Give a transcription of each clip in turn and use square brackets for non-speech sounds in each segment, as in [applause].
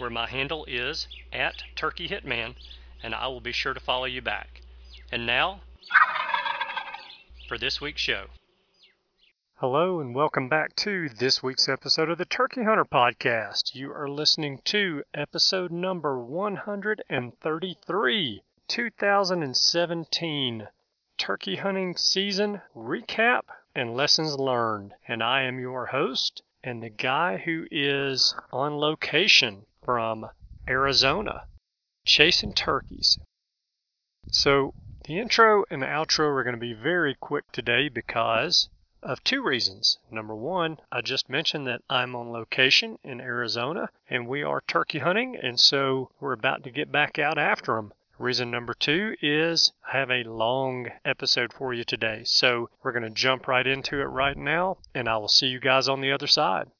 where my handle is at Turkey Hitman, and I will be sure to follow you back. And now, for this week's show. Hello, and welcome back to this week's episode of the Turkey Hunter Podcast. You are listening to episode number 133, 2017 Turkey Hunting Season Recap and Lessons Learned. And I am your host and the guy who is on location from Arizona, chasing turkeys. So, the intro and the outro are going to be very quick today because of two reasons. Number one, I just mentioned that I'm on location in Arizona and we are turkey hunting, and so we're about to get back out after them. Reason number two is I have a long episode for you today. So we're going to jump right into it right now, and I will see you guys on the other side.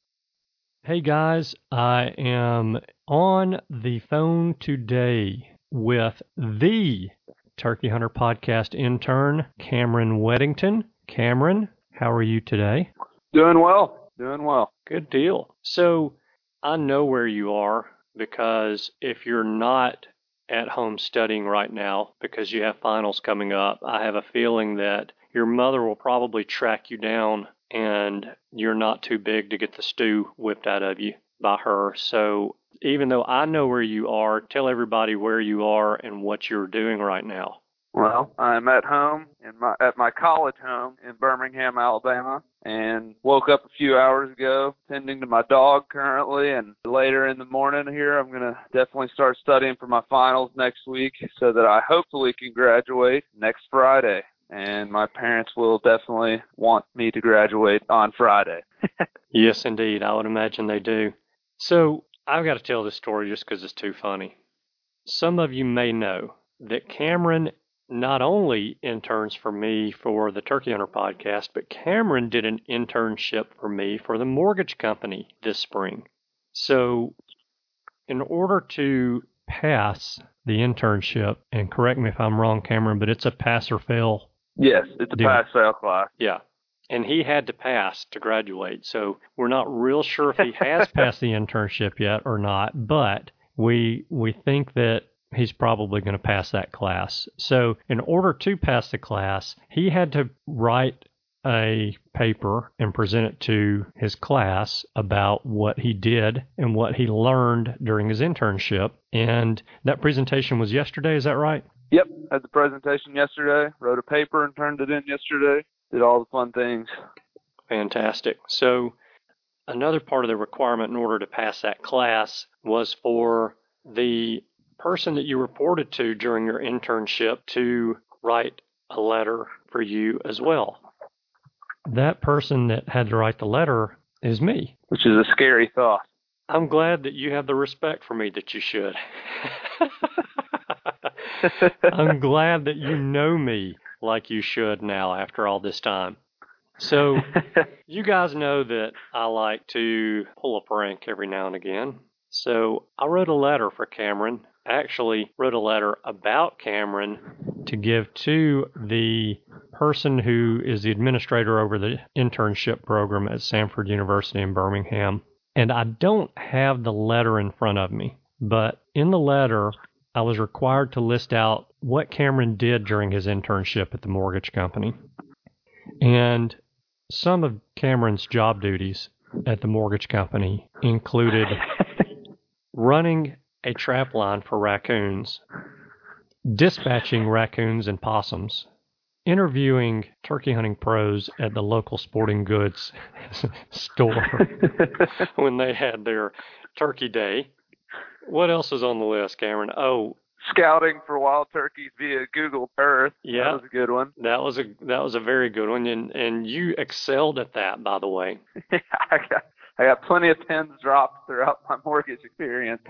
Hey guys, I am on the phone today with the Turkey Hunter Podcast intern, Cameron Weddington. Cameron, how are you today? Doing well. Doing well. Good deal. So, I know where you are because if you're not at home studying right now because you have finals coming up, I have a feeling that your mother will probably track you down and you're not too big to get the stew whipped out of you by her. So even though I know where you are, tell everybody where you are and what you're doing right now. Well, I'm at home in my at my college home in Birmingham, Alabama, and woke up a few hours ago, tending to my dog currently, and later in the morning here, I'm gonna definitely start studying for my finals next week, so that I hopefully can graduate next Friday and my parents will definitely want me to graduate on Friday. [laughs] yes, indeed. I would imagine they do. So I've got to tell this story just because it's too funny. Some of you may know that Cameron not only interns for me for the Turkey Hunter podcast, but Cameron did an internship for me for the mortgage company this spring. So, in order to pass the internship, and correct me if I'm wrong, Cameron, but it's a pass or fail Yes, it's a pass fail class. Yeah. And he had to pass to graduate. So we're not real sure if he has [laughs] passed the internship yet or not, but we we think that he's probably going to pass that class. So in order to pass the class, he had to write a paper and present it to his class about what he did and what he learned during his internship. And that presentation was yesterday, is that right? Yep, had the presentation yesterday, wrote a paper and turned it in yesterday, did all the fun things. Fantastic. So, another part of the requirement in order to pass that class was for the person that you reported to during your internship to write a letter for you as well. That person that had to write the letter is me. Which is a scary thought. I'm glad that you have the respect for me that you should. [laughs] [laughs] I'm glad that you know me like you should now after all this time. So, [laughs] you guys know that I like to pull a prank every now and again. So, I wrote a letter for Cameron. I actually wrote a letter about Cameron to give to the person who is the administrator over the internship program at Samford University in Birmingham. And I don't have the letter in front of me, but in the letter, I was required to list out what Cameron did during his internship at the mortgage company. And some of Cameron's job duties at the mortgage company included [laughs] running a trap line for raccoons, dispatching raccoons and possums, interviewing turkey hunting pros at the local sporting goods [laughs] store [laughs] when they had their turkey day. What else is on the list, Cameron? Oh, Scouting for wild turkeys via Google Earth. Yeah. That was a good one. that was a that was a very good one, and and you excelled at that, by the way. [laughs] I got I got plenty of pins dropped throughout my mortgage experience.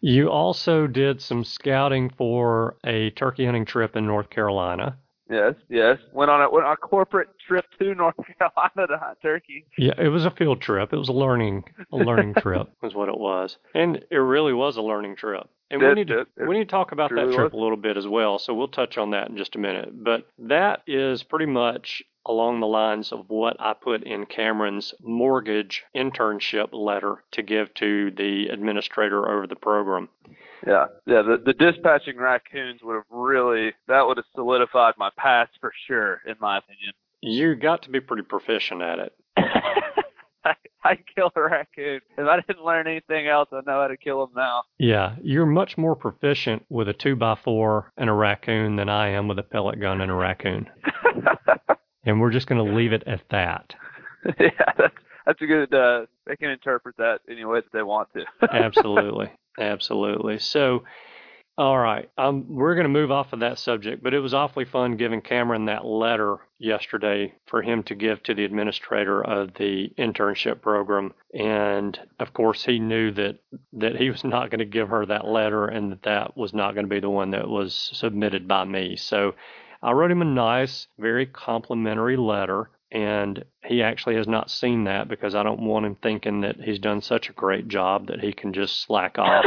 You also did some scouting for a turkey hunting trip in North Carolina. Yes, yes. Went on a went on a corporate trip to North [laughs] Carolina to hunt turkey. Yeah, it was a field trip. It was a learning a learning [laughs] trip was what it was, and it really was a learning trip. And we It- need to it- it we need to talk about that trip was. a little bit as well. So we'll touch on that in just a minute. But that is pretty much along the lines of what I put in Cameron's mortgage internship letter to give to the administrator over the program. Yeah, yeah. The the dispatching raccoons would have really that would have solidified my pass for sure, in my opinion. You got to be pretty proficient at it. [laughs] I, I kill a raccoon. If I didn't learn anything else, I know how to kill them now. Yeah, you're much more proficient with a two by four and a raccoon than I am with a pellet gun and a raccoon. [laughs] And we're just going to leave it at that. [laughs] yeah, that's that's a good. Uh, they can interpret that any way that they want to. [laughs] Absolutely. Absolutely. So, all right. Um, we're going to move off of that subject, but it was awfully fun giving Cameron that letter yesterday for him to give to the administrator of the internship program. And of course, he knew that, that he was not going to give her that letter and that that was not going to be the one that was submitted by me. So I wrote him a nice, very complimentary letter. And he actually has not seen that because I don't want him thinking that he's done such a great job that he can just slack [laughs] off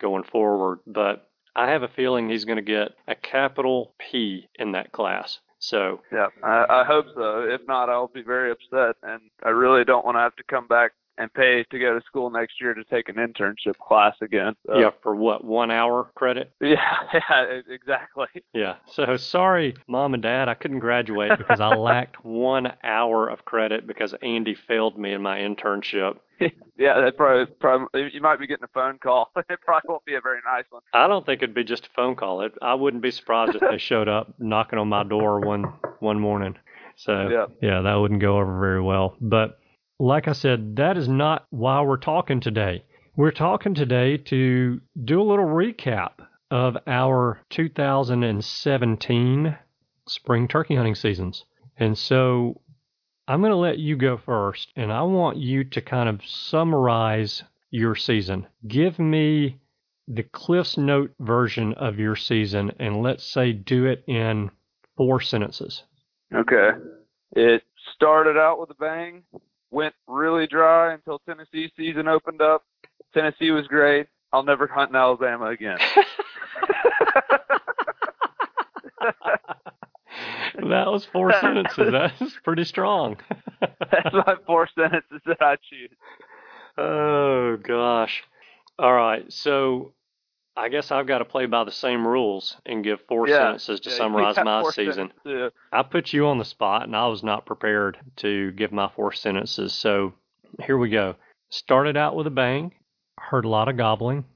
going forward. But I have a feeling he's going to get a capital P in that class. So, yeah, I, I hope so. If not, I'll be very upset, and I really don't want to have to come back and pay to go to school next year to take an internship class again. So, yeah, for what, one hour credit? [laughs] yeah, yeah, exactly. Yeah. So sorry, mom and dad, I couldn't graduate because I lacked one hour of credit because Andy failed me in my internship. [laughs] yeah, that probably, probably you might be getting a phone call. [laughs] it probably won't be a very nice one. I don't think it'd be just a phone call. It, I wouldn't be surprised if they showed up knocking on my door one one morning. So Yeah. yeah, that wouldn't go over very well. But like I said, that is not why we're talking today. We're talking today to do a little recap of our 2017 spring turkey hunting seasons. And so I'm going to let you go first, and I want you to kind of summarize your season. Give me the Cliff's Note version of your season, and let's say do it in four sentences. Okay. It started out with a bang, went really dry until Tennessee season opened up. Tennessee was great. I'll never hunt in Alabama again. [laughs] [laughs] that was four sentences. That's pretty strong. [laughs] That's my four sentences that I choose. oh gosh. All right. So I guess I've got to play by the same rules and give four Yeah. sentences to Yeah, summarize my season. sentences, I put you on the spot and I was not prepared to give my four sentences. So here we go. Started out with a bang, heard a lot of gobbling,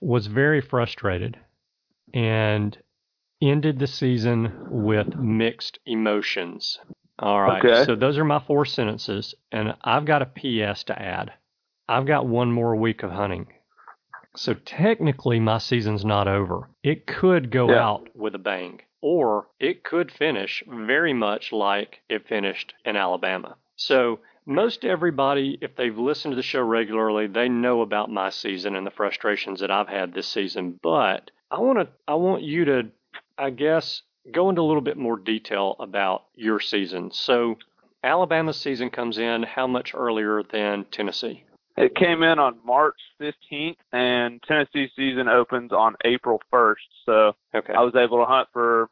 was very frustrated, and ended the season with mixed emotions. All right. Okay. So those are my four sentences, and I've got a PS to add. I've got one more week of hunting. So technically, my season's not over. It could go Yeah. out with a bang, or it could finish very much like it finished in Alabama. So most everybody, if they've listened to the show regularly, they know about my season and the frustrations that I've had this season. But I want to, I want you to, I guess, go into a little bit more detail about your season. So Alabama's season comes in how much earlier than Tennessee? It came in on March 15th, and Tennessee season opens on April 1st. So Okay. I was able to hunt for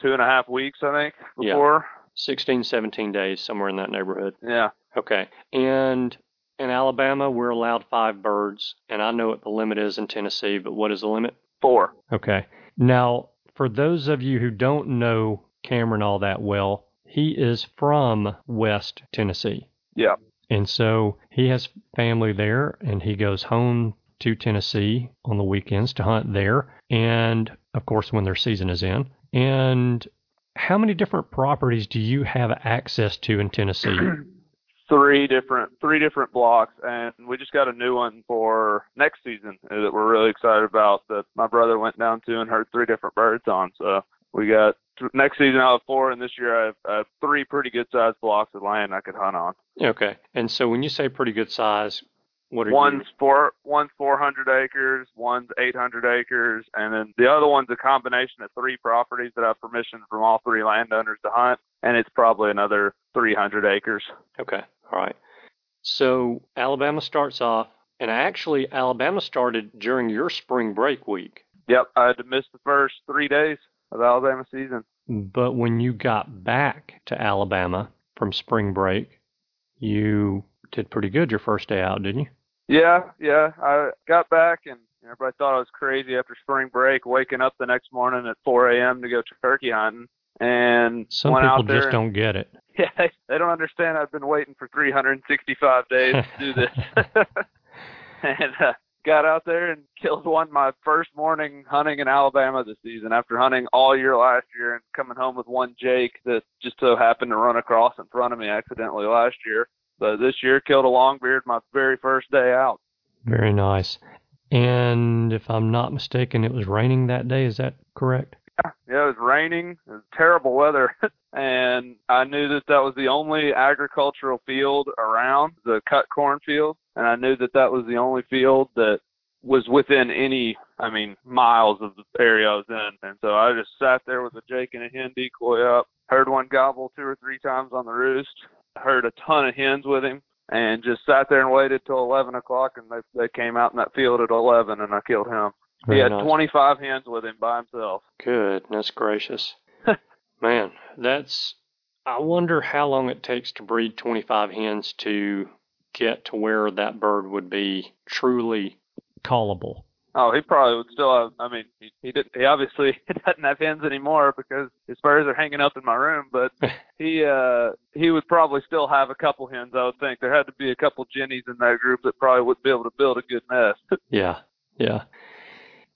two and a half weeks, I think, Yeah. before. 16, 17 days, somewhere in that neighborhood. Yeah. Okay. And in Alabama, we're allowed five birds, and I know what the limit is in Tennessee, but what is the limit? Four. Okay. Now, for those of you who don't know Cameron all that well, he is from West Tennessee. Yeah. And so he has family there, and he goes home to Tennessee on the weekends to hunt there. And of course, when their season is in. And how many different properties do you have access to in Tennessee? [clears throat] three different three different blocks and we just got a new one for next season that we're really excited about that my brother went down to and heard three different birds on so we got next season I'll have four and this year I have, I have three pretty good sized blocks of land I could hunt on okay and so when you say pretty good size what are one's you? four one's 400 acres, one's 800 acres, and then the other one's a combination of three properties that I have permission from all three landowners to hunt, and it's probably another 300 acres. Okay, all right. So Alabama starts off, and actually Alabama started during your spring break week. Yep, I had to miss the first three days of Alabama season. But when you got back to Alabama from spring break, you did pretty good your first day out, didn't you? Yeah, yeah. I got back and everybody thought I was crazy after spring break, waking up the next morning at 4 a.m. to go turkey hunting. And some went people out there just and- don't get it. [laughs] Yeah, they don't understand. I've been waiting for 365 days to do this, [laughs] [laughs] and uh, got out there and [laughs] killed one my first morning hunting in Alabama this season. After hunting all year last year and coming home with one Jake that just so happened to run across in front of me accidentally last year. But this year killed a longbeard my very first day out. Very nice. And if I'm not mistaken, it was raining that day. Is that correct? Yeah, it was raining. It was terrible weather, [laughs] and I knew that that was the only agricultural field around the cut corn field, and I knew that that was the only field that was within any, I mean, miles of the area I was in. And so I just sat there with a Jake and a hen decoy up. Heard one gobble two or three times on the roost. Heard a ton of hens with him, and just sat there and waited till 11 o'clock, and they they came out in that field at 11, and I killed him. Very he had nice. 25 hens with him by himself. Goodness gracious. [laughs] Man, that's. I wonder how long it takes to breed 25 hens to get to where that bird would be truly callable. Oh, he probably would still have. I mean, he, he did. He obviously [laughs] doesn't have hens anymore because his spurs are hanging up in my room. But [laughs] he uh he would probably still have a couple hens. I would think there had to be a couple jennies in that group that probably would be able to build a good nest. Yeah, yeah.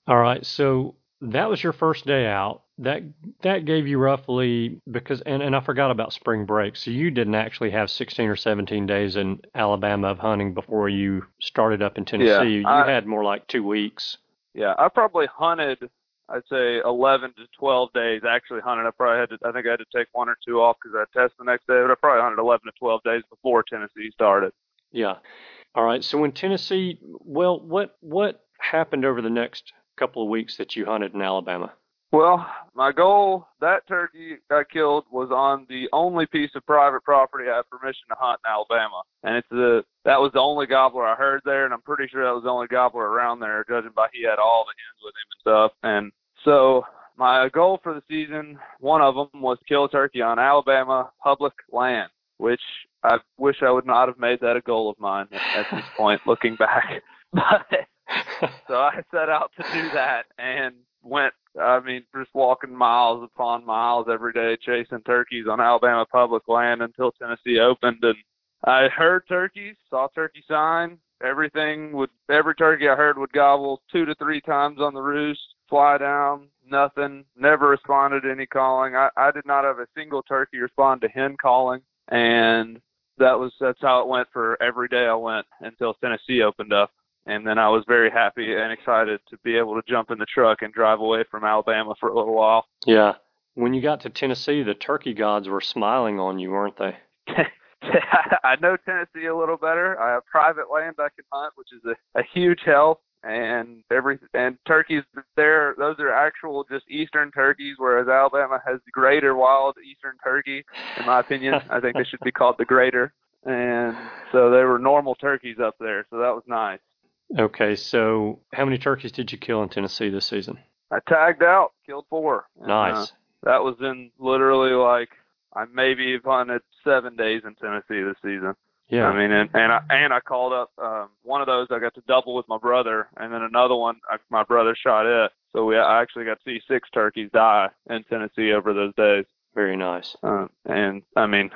All right, so that was your first day out. That that gave you roughly because and, and I forgot about spring break. So you didn't actually have 16 or 17 days in Alabama of hunting before you started up in Tennessee. you I- had more like 2 weeks. yeah, I probably hunted. I'd say 11 to 12 days actually hunted. I probably had to. I think I had to take one or two off because I had test the next day. But I probably hunted 11 to 12 days before Tennessee started. Yeah. All right. So in Tennessee, well, what what happened over the next couple of weeks that you hunted in Alabama? Well, my goal that turkey I killed was on the only piece of private property I have permission to hunt in Alabama, and it's the that was the only gobbler I heard there, and I'm pretty sure that was the only gobbler around there, judging by he had all the hens with him and stuff. And so my goal for the season, one of them was kill a turkey on Alabama public land, which I wish I would not have made that a goal of mine at this [laughs] point, looking back. [laughs] But so I set out to do that and went, I mean, just walking miles upon miles every day chasing turkeys on Alabama public land until Tennessee opened. And I heard turkeys, saw turkey sign. Everything would, every turkey I heard would gobble two to three times on the roost, fly down, nothing, never responded to any calling. I, I did not have a single turkey respond to hen calling. And that was, that's how it went for every day I went until Tennessee opened up and then I was very happy and excited to be able to jump in the truck and drive away from Alabama for a little while. yeah. When you got to Tennessee, the turkey gods were smiling on you, weren't they? [laughs] I know Tennessee a little better. I have private land I can hunt, which is a, a huge help. And every and turkeys there, those are actual just eastern turkeys, whereas Alabama has the greater wild eastern turkey. In my opinion, [laughs] I think they should be called the greater. And so they were normal turkeys up there, so that was nice. Okay, so how many turkeys did you kill in Tennessee this season? I tagged out, killed four. And, uh, Nice. That was in literally like I maybe have hunted seven days in Tennessee this season. yeah. I mean, and and I and I called up um, one of those. I got to double with my brother, and then another one. I, my brother shot it, so we I actually got to see six turkeys die in Tennessee over those days. Very nice. Uh, and I mean,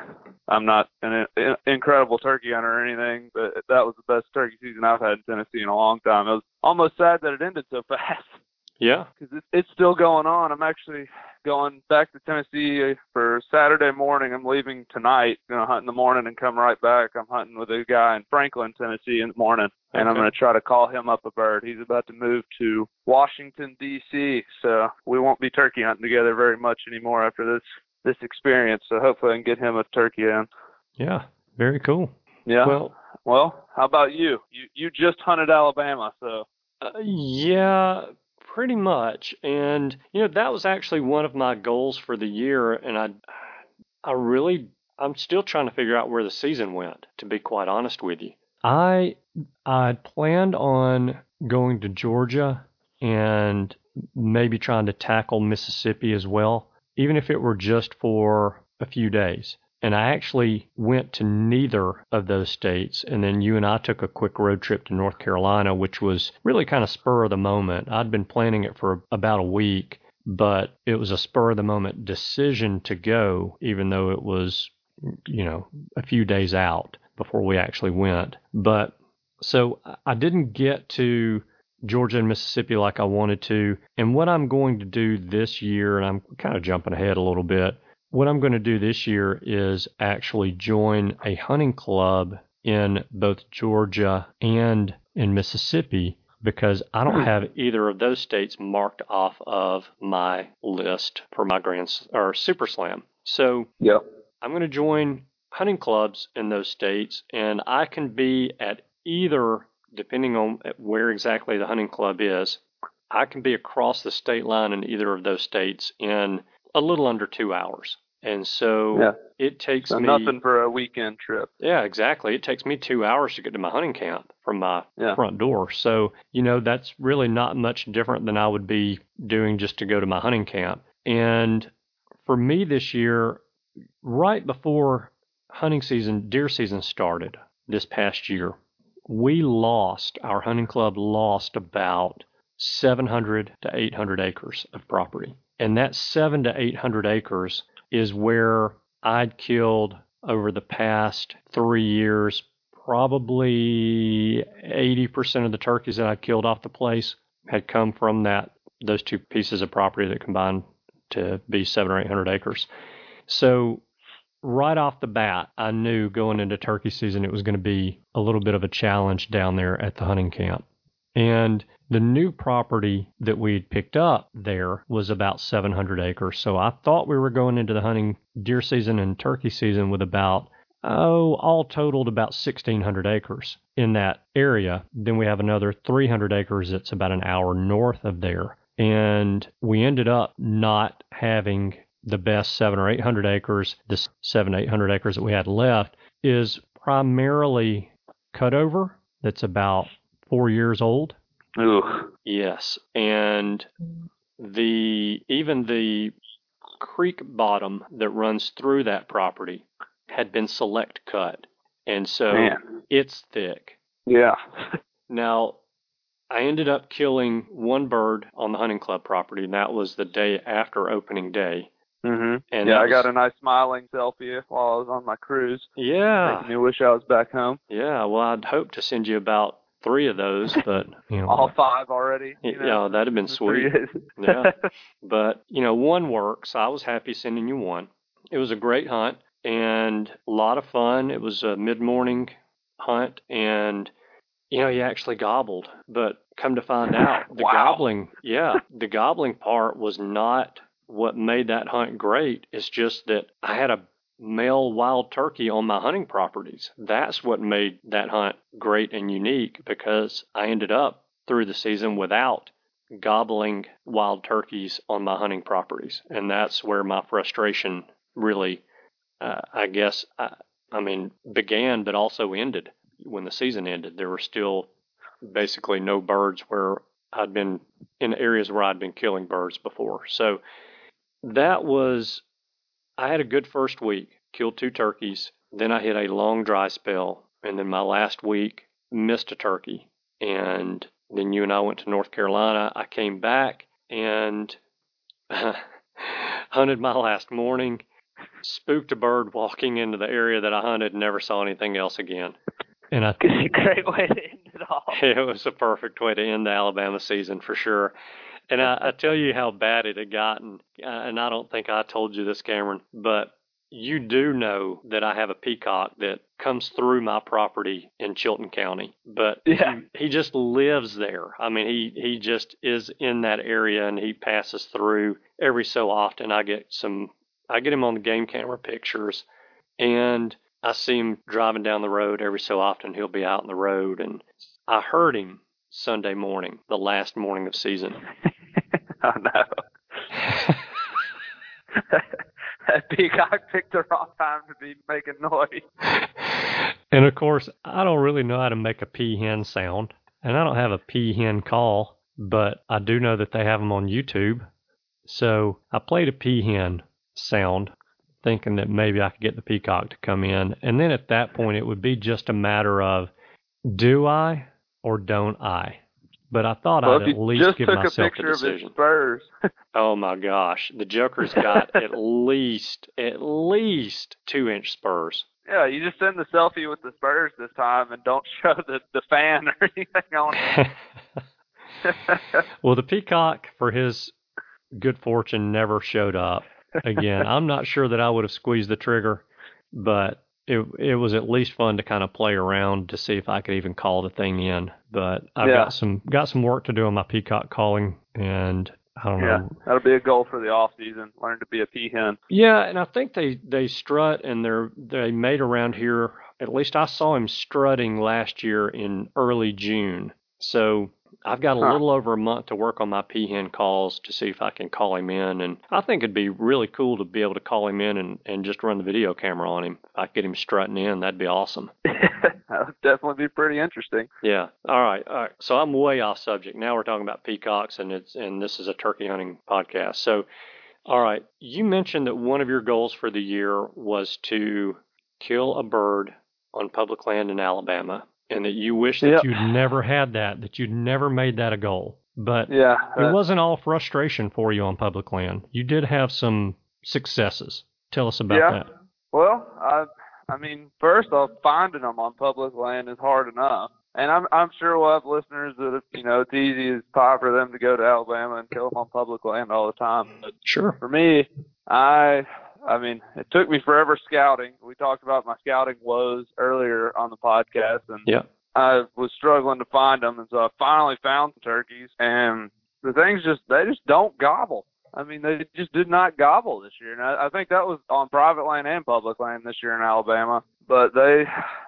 I'm not an in, incredible turkey hunter or anything, but that was the best turkey season I've had in Tennessee in a long time. It was almost sad that it ended so [laughs] fast. Yeah. because it's, it's still going on. I'm actually going back to Tennessee for Saturday morning. I'm leaving tonight. Gonna hunt in the morning and come right back. I'm hunting with a guy in Franklin, Tennessee in the morning, and I'm gonna try to call him up a bird. He's about to move to Washington D.C., so we won't be turkey hunting together very much anymore after this this experience. So hopefully I can get him a turkey in. Yeah. Very cool. Yeah. Well, Well, how about you? You you just hunted Alabama, so Uh, yeah, pretty much. And you know, that was actually one of my goals for the year and I I really I'm still trying to figure out where the season went, to be quite honest with you. I I planned on going to Georgia and maybe trying to tackle Mississippi as well, even if it were just for a few days. And I actually went to neither of those states. And then you and I took a quick road trip to North Carolina, which was really kind of spur of the moment. I'd been planning it for about a week, but it was a spur of the moment decision to go, even though it was, you know, a few days out before we actually went. But so I didn't get to Georgia and Mississippi like I wanted to. And what I'm going to do this year, and I'm kind of jumping ahead a little bit, what I'm going to do this year is actually join a hunting club in both Georgia and in Mississippi because I don't hmm. have either of those states marked off of my list for my grand or super slam. So Yep. I'm going to join hunting clubs in those states, and I can be at either, depending on where exactly the hunting club is, I can be across the state line in either of those states in a little under two hours. And so Yeah. it takes So me nothing for a weekend trip. yeah, exactly. It takes me two hours to get to my hunting camp from my Yeah. front door. So, you know, that's really not much different than I would be doing just to go to my hunting camp. And for me this year, right before hunting season, deer season started this past year, we lost, our hunting club lost about 700 to 800 acres of property. And that seven to 800 acres is where I'd killed over the past three years, probably 80% of the turkeys that I killed off the place had come from that those two pieces of property that combined to be seven or 800 acres. So right off the bat, I knew going into turkey season it was going to be a little bit of a challenge down there at the hunting camp. And the new property that we had picked up there was about 700 acres. So I thought we were going into the hunting deer season and turkey season with about, oh, all totaled about 1,600 acres in that area. Then we have another 300 acres that's about an hour north of there. And we ended up not having the best seven or 800 acres. The seven, 800 acres that we had left is primarily cutover that's about four years old. Ooh. Yes, and the even the creek bottom that runs through that property had been select cut, and so Man. it's thick. Yeah. [laughs] Now, I ended up killing one bird on the hunting club property, and that was the day after opening day. Mhm. And yeah, I got a nice smiling selfie while I was on my cruise. Yeah, Making me wish I was back home. yeah. Well, I'd hoped to send you about three of those, [laughs] but you know, All five already. You yeah, that'd have been sweet. [laughs] Yeah. [laughs] But, you know, one works. I was happy sending you one. It was a great hunt and a lot of fun. It was a mid morning hunt and, you know, he actually gobbled. But come to find out, the Wow. gobbling, yeah, the gobbling part was not what made that hunt great. is just that I had a male wild turkey on my hunting properties. That's what made that hunt great and unique because I ended up through the season without gobbling wild turkeys on my hunting properties. And that's where my frustration really, uh, I guess, I, I mean, began, but also ended. When the season ended, there were still basically no birds where I'd been in areas where I'd been killing birds before. So that was, I had a good first week, killed two turkeys. Then I hit a long dry spell. And then my last week, missed a turkey. And then you and I went to North Carolina. I came back and [laughs] hunted my last morning, spooked a bird walking into the area that I hunted, never saw anything else again. And I a [laughs] Great way to end it all. [laughs] it was a perfect way to end the Alabama season for sure. And I, I tell you how bad it had gotten, uh, and I don't think I told you this, Cameron, but you do know that I have a peacock that comes through my property in Chilton County, but Yeah. he, he just lives there. I mean, he he just is in that area, and he passes through every so often. I get some, I get him on the game camera pictures, and I see him driving down the road every so often. He'll be out in the road, and I heard him Sunday morning, the last morning of season. [laughs] [laughs] oh no. [laughs] that peacock picked the wrong time to be making noise. [laughs] and of course, I don't really know how to make a peahen sound, and I don't have a peahen call, but I do know that they have them on YouTube. So I played a peahen sound, thinking that maybe I could get the peacock to come in, and then at that point, it would be just a matter of do I or don't I? But I thought Well, I'd at least just give took a myself picture a of his decision. spurs. [laughs] Oh my gosh, the Joker's got [laughs] at least at least two inch spurs. yeah, you just send the selfie with the spurs this time and don't [laughs] show the the fan or anything on it. well, the peacock, for his good fortune, never showed up again. I'm not sure that I would have squeezed the trigger, but it it was at least fun to kind of play around to see if I could even call the thing in. But I've Yeah. got some got some work to do on my peacock calling, and I don't know. yeah, know. that'll be a goal for the off season. Learn to be a peahen. Yeah, and I think they they strut and they're they made around here. At least I saw him strutting last year in early June. So I've got a Huh. little over a month to work on my peahen calls to see if I can call him in. And I think it'd be really cool to be able to call him in and, and just run the video camera on him. If I could get him strutting in, that'd be awesome. [laughs] that would definitely be pretty interesting. Yeah. All right. All right. So I'm way off subject. Now we're talking about peacocks, and it's and this is a turkey hunting podcast. So, all right. You mentioned that one of your goals for the year was to kill a bird on public land in Alabama, and that you wish that Yep. you'd never had that, that you'd never made that a goal. But Yeah, it uh, wasn't all frustration for you on public land. You did have some successes. Tell us about Yeah. that. Well, I I mean, first off, finding them on public land is hard enough, and I'm I'm sure we'll have listeners that you know it's easy as pie for them to go to Alabama and kill them on public land all the time. But Sure. for me, I I mean, it took me forever scouting. We talked about my scouting woes earlier on the podcast, and Yeah. I was struggling to find them, and so I finally found the turkeys, and the things just they just don't gobble. I mean, they just did not gobble this year, and I, I think that was on private land and public land this year in Alabama. But they,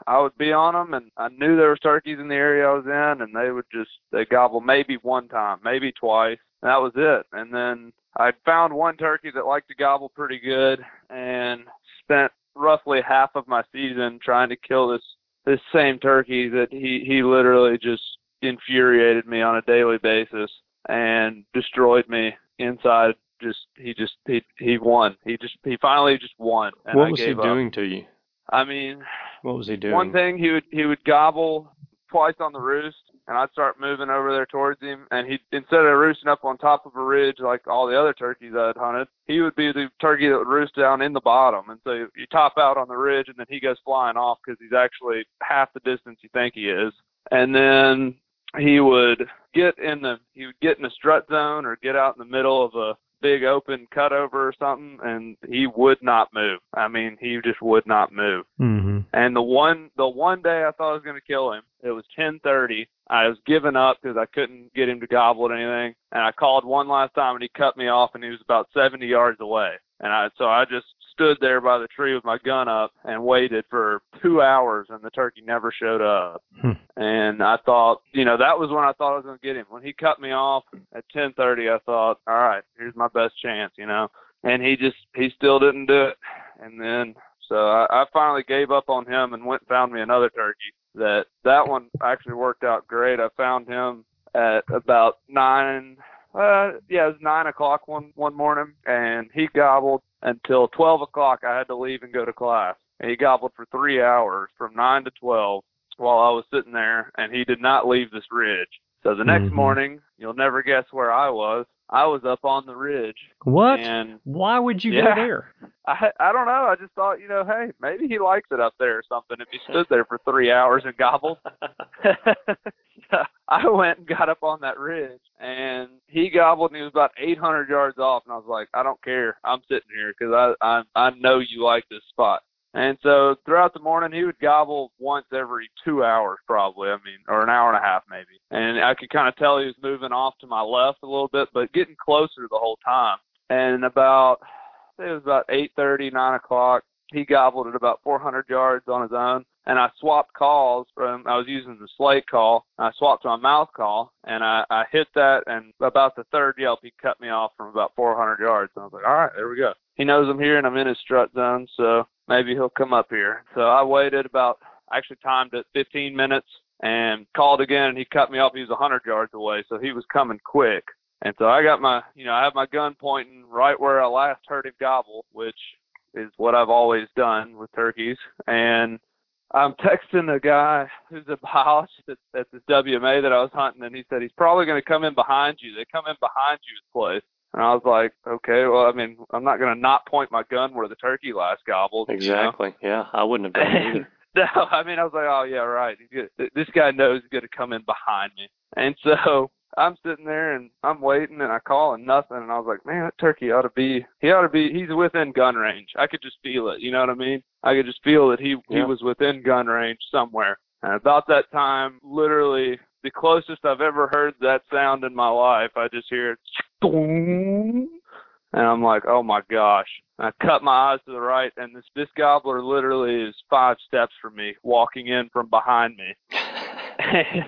I would be on them, and I knew there was turkeys in the area I was in, and they would just they gobble maybe one time, maybe twice, and that was it. And then I found one turkey that liked to gobble pretty good, and spent roughly half of my season trying to kill this this same turkey that he he literally just infuriated me on a daily basis and destroyed me inside just he just he he won he just he finally just won and what I was he up. doing to you? i mean What was he doing? one thing he would he would gobble twice on the roost and I'd start moving over there towards him and he instead of roosting up on top of a ridge like all the other turkeys I'd hunted, he would be the turkey that would roost down in the bottom and so you top out on the ridge and then he goes flying off because he's actually half the distance you think he is. And then he would get in the he would get in the strut zone or get out in the middle of a big open cutover or something and he would not move. I mean, he just would not move. Mm-hmm. And the one the one day I thought I was going to kill him, it was 10:30. I was giving up because I couldn't get him to gobble at anything. And I called one last time and he cut me off and he was about 70 yards away. And I so I just stood there by the tree with my gun up and waited for 2 hours and the turkey never showed up. Hmm. And I thought, you know, that was when I thought I was going to get him. When he cut me off at 10:30, I thought, all right, here's my best chance, you know. And he just he still didn't do it. And then so I, I finally gave up on him and went and found me another turkey. That that one actually worked out great. I found him at about nine. Uh, yeah, it was nine o'clock one one morning, and he gobbled until twelve o'clock. I had to leave and go to class. And he gobbled for three hours from nine to twelve while I was sitting there, and he did not leave this ridge. So the next Mhm. morning, you'll never guess where I was. I was up on the ridge, What? and Why would you Yeah. go there? [laughs] I I don't know. I just thought, you know, hey, maybe he likes it up there or something. If he stood there for three hours and gobbled, [laughs] [laughs] I went and got up on that ridge, and he gobbled, and he was about 800 yards off, and I was like, I don't care, I'm sitting here because I, I I know you like this spot. And so throughout the morning, he would gobble once every two hours, probably. I mean, or an hour and a half, maybe. And I could kind of tell he was moving off to my left a little bit, but getting closer the whole time. And about, it was about eight thirty, nine o'clock. He gobbled at about 400 yards on his own, and I swapped calls from. I was using the slate call. I swapped to my mouth call, and I, I hit that. And about the third yelp, he cut me off from about 400 yards. And I was like, all right, there we go. He knows I'm here, and I'm in his strut zone, so maybe he'll come up here. So I waited about. Actually timed it 15 minutes and called again, and he cut me off. He was 100 yards away, so he was coming quick. And so I got my, you know, I have my gun pointing right where I last heard him gobble, which is what I've always done with turkeys. And I'm [laughs] texting a guy who's a biologist at, at this WMA that I was hunting, and he said he's probably going to come in behind you. They come in behind you you's place. And I was like, okay, well, I mean, I'm not going to not point my gun where the turkey last gobbled. Exactly. You know? Yeah, I wouldn't have done it either. [laughs] no, I mean, I was like, oh yeah, right. This guy knows he's going to come in behind me, and so [laughs] I'm sitting there and I'm waiting and I call and nothing and I was like, man, that turkey ought to be he ought to be he's within gun range. I could just feel it, you know what I mean? I could just feel that he Yeah. he was within gun range somewhere. And about that time, literally the closest I've ever heard that sound in my life, I just hear it and I'm like, oh my gosh. And I cut my eyes to the right and this this gobbler literally is five steps from me, walking in from behind me. [laughs]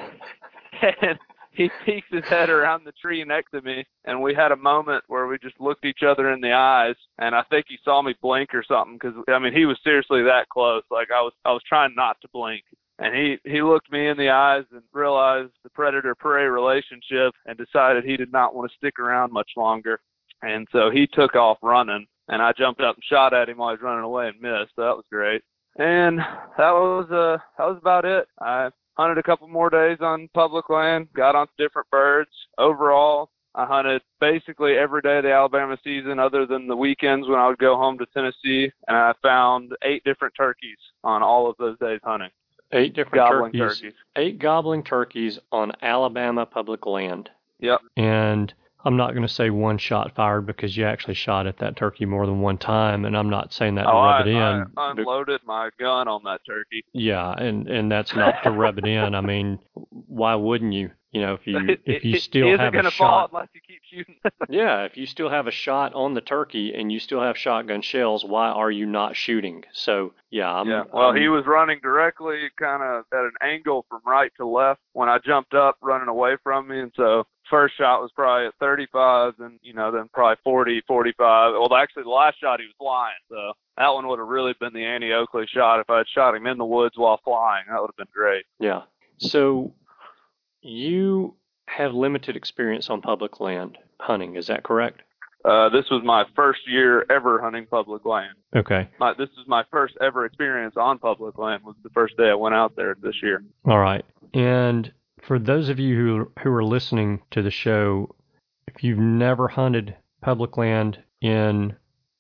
[laughs] and he peeks his head around the tree next to me and we had a moment where we just looked each other in the eyes and I think he saw me blink or something cuz I mean he was seriously that close like I was I was trying not to blink and he he looked me in the eyes and realized the predator prey relationship and decided he did not want to stick around much longer and so he took off running and I jumped up and shot at him while he was running away and missed so that was great and that was uh that was about it I hunted a couple more days on public land, got on different birds. Overall, I hunted basically every day of the Alabama season other than the weekends when I would go home to Tennessee, and I found eight different turkeys on all of those days hunting. Eight different Gobbling turkeys. turkeys. Eight gobbling turkeys on Alabama public land. Yep. And I'm not going to say one shot fired because you actually shot at that turkey more than one time, and I'm not saying that to Oh, I, rub it in. I unloaded my gun on that turkey. Yeah, and and that's not to rub it in. I mean, why wouldn't you? You know, if you [laughs] It- if you still it isn't have a gonna fall shot, unless you keep [laughs] shooting. Yeah, if you still have a shot on the turkey and you still have shotgun shells, why are you not shooting? So yeah, I'm, yeah. Well, I'm- he was running directly, kind of at an angle from right to left when I jumped up, running away from me, and so first shot was probably at 35, and you know, then probably 40, 45. Well, actually, the last shot he was flying, so that one would have really been the Annie Oakley shot if I had shot him in the woods while flying. That would have been great. Yeah. So you have limited experience on public land hunting, is that correct? Uh, this was my first year ever hunting public land. okay, My, this is my first ever experience on public land. Was the first day I went out there this year. all right. And for those of you who who are listening to the show, if you've never hunted public land in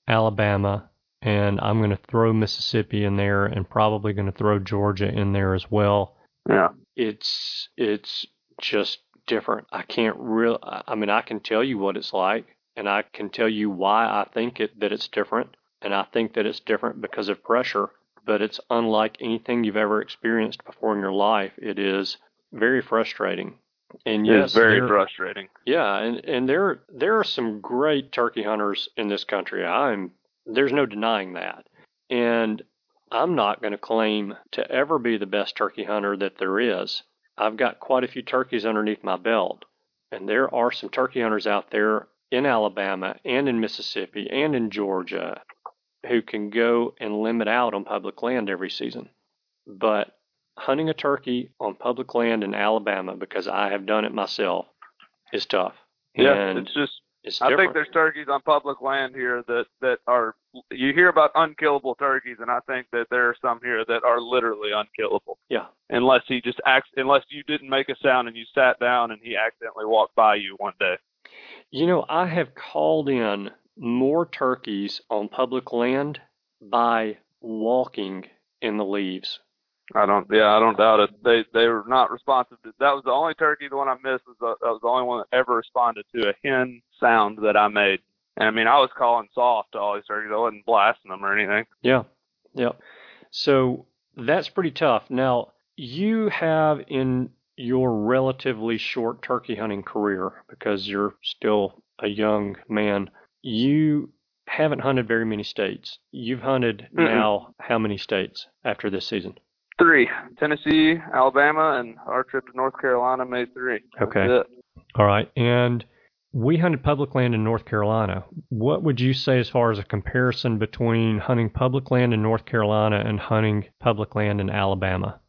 Alabama, and I'm going to throw Mississippi in there, and probably going to throw Georgia in there as well. Yeah. It's it's just different. I can't real. I mean, I can tell you what it's like, and I can tell you why I think it that it's different, and I think that it's different because of pressure. But it's unlike anything you've ever experienced before in your life. It is very frustrating. And yes, it's very there- frustrating. Yeah, and and there there are some great turkey hunters in this country. I'm there's no denying that. And I'm not going to claim to ever be the best turkey hunter that there is. I've got quite a few turkeys underneath my belt. And there are some turkey hunters out there in Alabama and in Mississippi and in Georgia who can go and limit out on public land every season. But hunting a turkey on public land in Alabama, because I have done it myself, is tough. Yeah, and it's just it's I different. think there's turkeys on public land here that that are you hear about unkillable turkeys, and I think that there are some here that are literally unkillable. Yeah. Unless he just acts, unless you didn't make a sound and you sat down and he accidentally walked by you one day. You know, I have called in more turkeys on public land by walking in the leaves. I don't. Yeah, I don't doubt it. They they were not responsive. To, that was the only turkey. The one I missed was the, that was the only one that ever responded to a hen sound that I made. And I mean, I was calling soft to all these turkeys. I wasn't blasting them or anything. Yeah, yeah. So that's pretty tough. Now you have in your relatively short turkey hunting career because you're still a young man. You haven't hunted very many states. You've hunted Mm-mm. now how many states after this season? Three: Tennessee, Alabama, and our trip to North Carolina May three. Okay. All right. And we hunted public land in North Carolina. What would you say as far as a comparison between hunting public land in North Carolina and hunting public land in Alabama?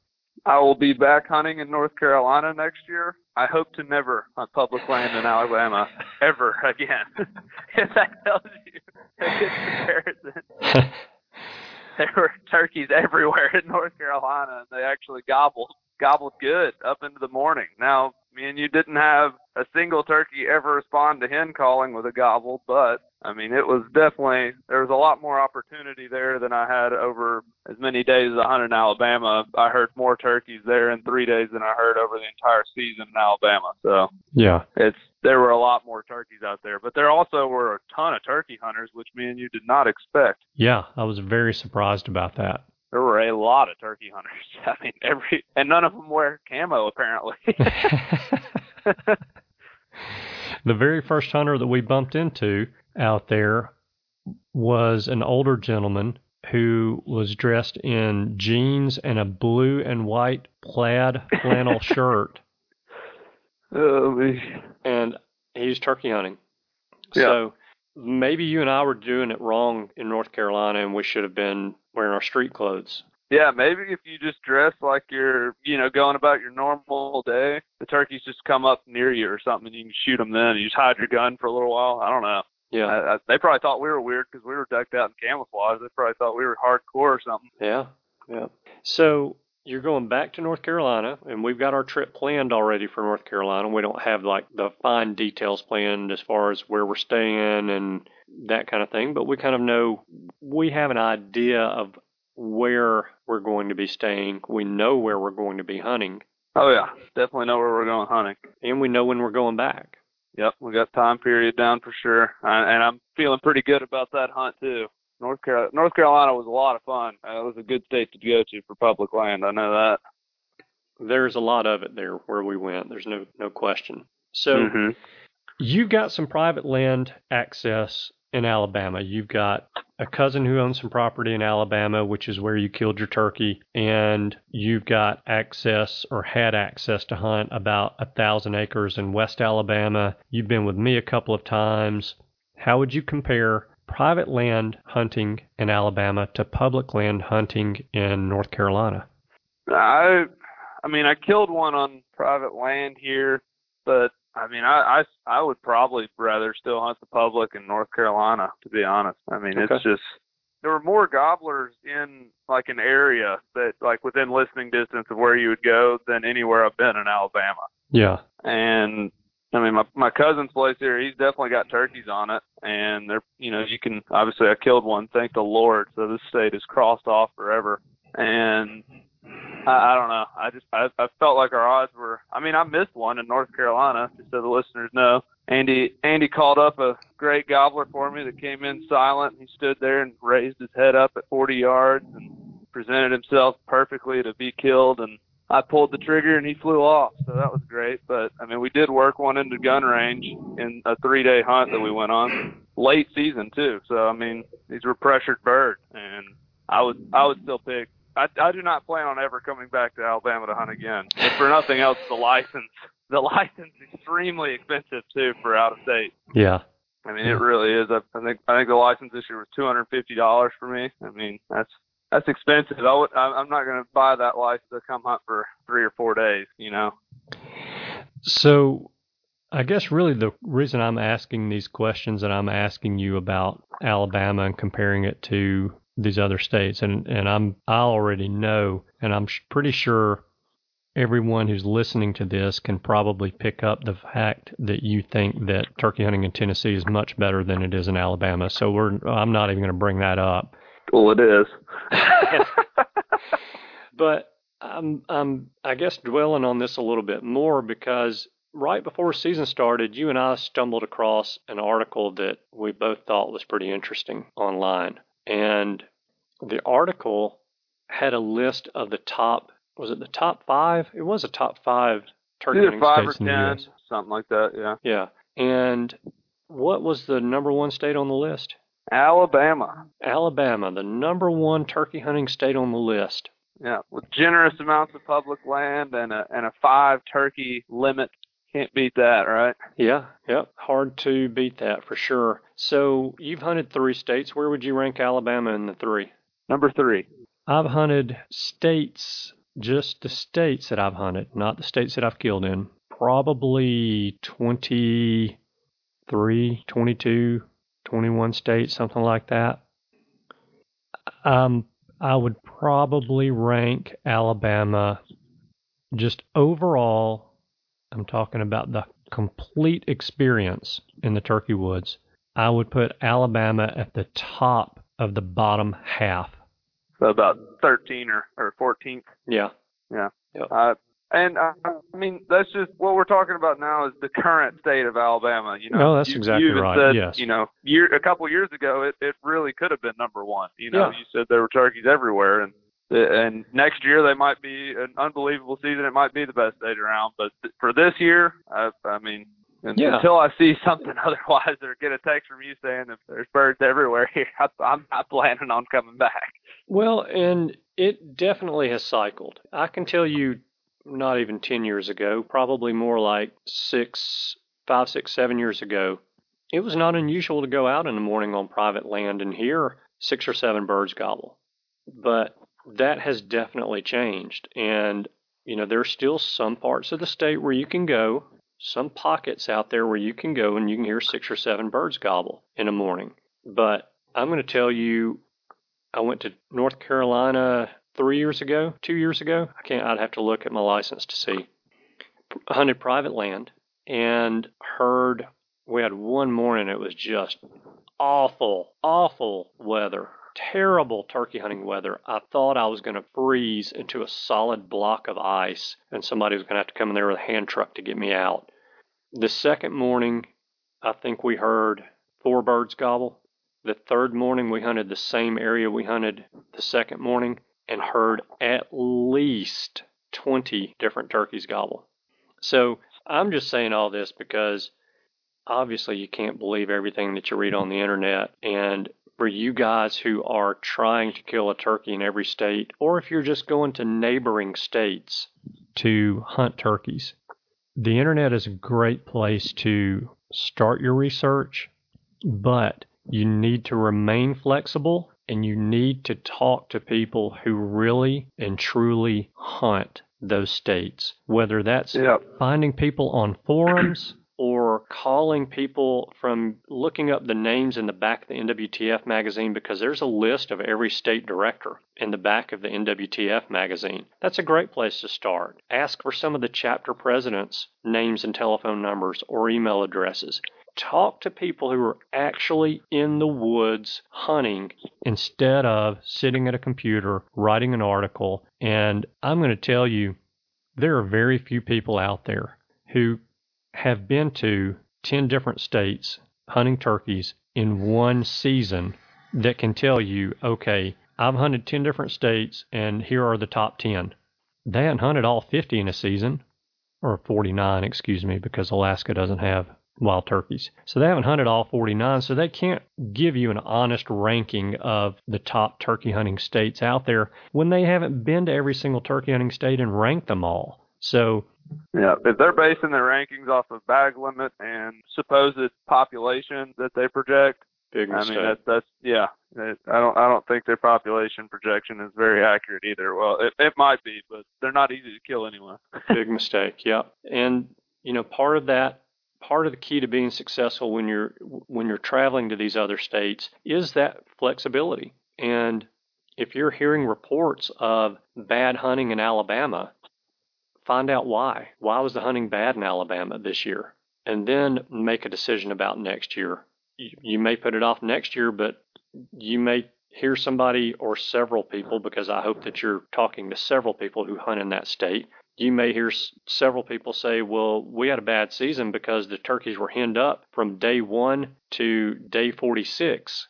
I will be back hunting in North Carolina next year. I hope to never hunt public land in Alabama ever again. [laughs] if that tells you a good [laughs] comparison. [laughs] [laughs] There were turkeys everywhere in North Carolina, and they actually gobbled gobbled good up into the morning. Now, me and you didn't have a single turkey ever respond to hen calling with a gobble, but I mean, it was definitely there was a lot more opportunity there than I had over as many days as I hunted in Alabama. I heard more turkeys there in three days than I heard over the entire season in Alabama. So Yeah. it's there were a lot more turkeys out there, but there also were a ton of turkey hunters, which me and you did not expect. Yeah. I was very surprised about that. There were a lot of turkey hunters. [laughs] I mean, every and none of them wear camo apparently. [laughs] the very first hunter that we bumped into out there was an older gentleman who was dressed in jeans and a blue and white plaid flannel [laughs] shirt, oh, and he's turkey hunting. Yeah. So maybe you and I were doing it wrong in North Carolina, and we should have been wearing our street clothes. Yeah, maybe if you just dress like you're, you know, going about your normal day, the turkeys just come up near you or something, and you can shoot them then. You just hide your gun for a little while. I don't know. Yeah. I, I, they probably thought we were weird because we were decked out in camouflage. They probably thought we were hardcore or something. Yeah, yeah. So you're going back to North Carolina, and we've got our trip planned already for North Carolina. We don't have like the fine details planned as far as where we're staying and that kind of thing, but we kind of know we have an idea of where we're going to be staying. We know where we're going to be hunting, Oh yeah, definitely know where we're going hunting. and we know when we're going back. Yep, we got time period down for sure, and I'm feeling pretty good about that hunt too. North Carolina, North Carolina was a lot of fun. Uh, it was a good state to go to for public land. I know that. There's a lot of it there where we went. There's no no question. So. mm-hmm. You've got some private land access in Alabama. You've got a cousin who owns some property in Alabama, which is where you killed your turkey, and you've got access or had access to hunt about a thousand acres in West Alabama. You've been with me a couple of times. How would you compare private land hunting in Alabama to public land hunting in North Carolina? I, I mean, I killed one on private land here, but I mean, I, I, I would probably rather still hunt the public in North Carolina, to be honest. I mean, Okay. it's just there were more gobblers in like an area that like within listening distance of where you would go than anywhere I've been in Alabama. Yeah. And I mean, my my cousin's place here, he's definitely got turkeys on it, and they're you know you can obviously I killed one, thank the Lord, so this state is crossed off forever. And I, I don't know, I just I, I felt like our odds were. I mean, I missed one in North Carolina, just so the listeners know. Andy Andy called up a great gobbler for me that came in silent. He stood there and raised his head up at 40 yards and presented himself perfectly to be killed and I pulled the trigger and he flew off, so that was great. But I mean, we did work one into gun range in a three-day hunt that we went on, late season too. So I mean, these were pressured birds, and I would I would still pick. I I do not plan on ever coming back to Alabama to hunt again. If for nothing else, the license the [laughs] license is extremely expensive too for out of state. Yeah. I mean, it really is. I, I think I think the license this year was two hundred fifty dollars for me. I mean, that's that's expensive. I'm not going to buy that license to come hunt for three or four days. You know. So, I guess really the reason I'm asking these questions and I'm asking you about Alabama and comparing it to these other states, and and I'm I already know, and I'm pretty sure everyone who's listening to this can probably pick up the fact that you think that turkey hunting in Tennessee is much better than it is in Alabama. So we're I'm not even going to bring that up. Well, it is. [laughs] But I'm, I'm, I guess, dwelling on this a little bit more because right before season started, you and I stumbled across an article that we both thought was pretty interesting online. And the article had a list of the top, was it the top five? It was a top five turkey Either five or states in the ten, something like that. Yeah. Yeah. And what was the number one state on the list? Alabama. Alabama, the number one turkey hunting state on the list. Yeah, with generous amounts of public land and a and a five turkey limit. Can't beat that, right? Yeah, yep. Hard to beat that for sure. So you've hunted three states. Where would you rank Alabama in the three? Number three. I've hunted states, just the states that I've hunted, not the states that I've killed in. Probably 23, 22, 21 states, something like that. Um, I would probably rank Alabama just overall. I'm talking about the complete experience in the turkey woods. I would put Alabama at the top of the bottom half. So about thirteen or or fourteenth. Yeah. Uh, and uh, I mean, that's just what we're talking about now is the current state of Alabama. You know, No, that's you, exactly you right, Said, yes. You know, year a couple years ago, it it really could have been number one. You know, Yeah. you said there were turkeys everywhere, and and next year they might be an unbelievable season. It might be the best state around, but th- for this year, I, I mean. un- Yeah. Until I see [laughs] something otherwise, or get a text from you saying that there's birds everywhere here, [laughs] I, I'm not planning on coming back. Well, and it definitely has cycled. I can tell you, not even 10 years ago, probably more like six, five, six, seven years ago, it was not unusual to go out in the morning on private land and hear six or seven birds gobble. But that has definitely changed. And, you know, there's still some parts of the state where you can go, some pockets out there where you can go and you can hear six or seven birds gobble in the morning. But I'm going to tell you, I went to North Carolina three years ago, two years ago. I can't. I'd have to look at my license to see. Hunted private land and heard. We had one morning. It was just awful, awful weather. Terrible turkey hunting weather. I thought I was going to freeze into a solid block of ice, and somebody was going to have to come in there with a hand truck to get me out. The second morning, I think we heard four birds gobble. The third morning, we hunted the same area we hunted the second morning and heard at least 20 different turkeys gobble. So I'm just saying all this because obviously you can't believe everything that you read on the internet. And for you guys who are trying to kill a turkey in every state, or if you're just going to neighboring states to hunt turkeys, the internet is a great place to start your research, but you need to remain flexible and you need to talk to people who really and truly hunt those states, whether that's Yep. finding people on forums or calling people from looking up the names in the back of the NWTF magazine because there's a list of every state director in the back of the NWTF magazine. That's a great place to start. Ask for some of the chapter presidents' names and telephone numbers or email addresses. Talk to people who are actually in the woods hunting instead of sitting at a computer writing an article. And I'm going to tell you, there are very few people out there who have been to 10 different states hunting turkeys in one season that can tell you, okay, I've hunted 10 different states and here are the top 10. They haven't hunted all 50 in a season, or 49, excuse me, because Alaska doesn't have wild turkeys. So they haven't hunted all 49, so they can't give you an honest ranking of the top turkey hunting states out there when they haven't been to every single turkey hunting state and ranked them all. So Yeah, if they're basing their rankings off of bag limit and supposed population that they project, big I mean that's that's yeah. It, I don't I don't think their population projection is very accurate either. Well, it, it might be, but they're not easy to kill anyway. big mistake yeah and you know part of that part of the key to being successful when you're when you're traveling to these other states is that flexibility. And if you're hearing reports of bad hunting in Alabama find out why. Why was the hunting bad in Alabama this year? And then make a decision about next year. You, you may put it off next year but you may hear somebody or several people, because I hope that you're talking to several people who hunt in that state. You may hear several people say, well, we had a bad season because the turkeys were henned up from day one to day 46.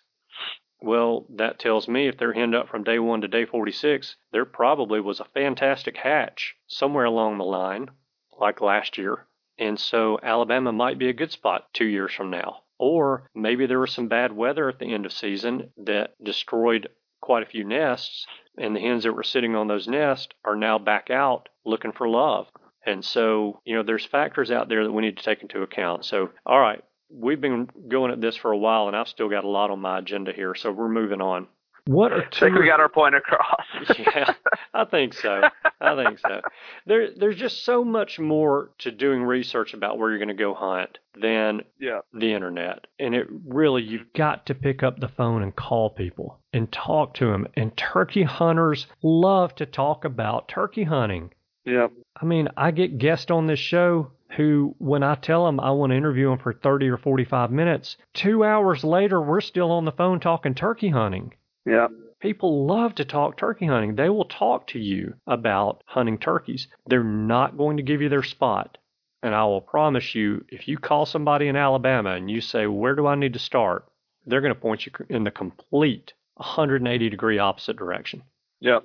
Well, that tells me if they're henned up from day one to day 46, there probably was a fantastic hatch somewhere along the line, like last year. And so Alabama might be a good spot two years from now. Or maybe there was some bad weather at the end of season that destroyed quite a few nests, and the hens that were sitting on those nests are now back out looking for love. And so, you know, there's factors out there that we need to take into account. So, all right, we've been going at this for a while, and I've still got a lot on my agenda here, so we're moving on. What are I think we got our point across. [laughs] yeah, I think so. I think so. There, there's just so much more to doing research about where you're going to go hunt than yeah. the internet. And it really, you've got to pick up the phone and call people and talk to them. And turkey hunters love to talk about turkey hunting. Yeah. I mean, I get guests on this show who, when I tell them I want to interview them for 30 or 45 minutes, two hours later, we're still on the phone talking turkey hunting. Yeah. People love to talk turkey hunting. They will talk to you about hunting turkeys. They're not going to give you their spot. And I will promise you, if you call somebody in Alabama and you say, Where do I need to start? They're going to point you in the complete 180 degree opposite direction. Yeah.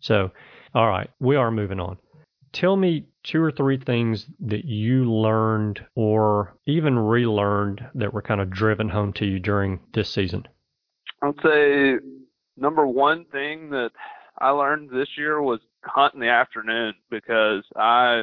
So, all right, we are moving on. Tell me two or three things that you learned or even relearned that were kind of driven home to you during this season. I'd say number one thing that I learned this year was hunt in the afternoon because I,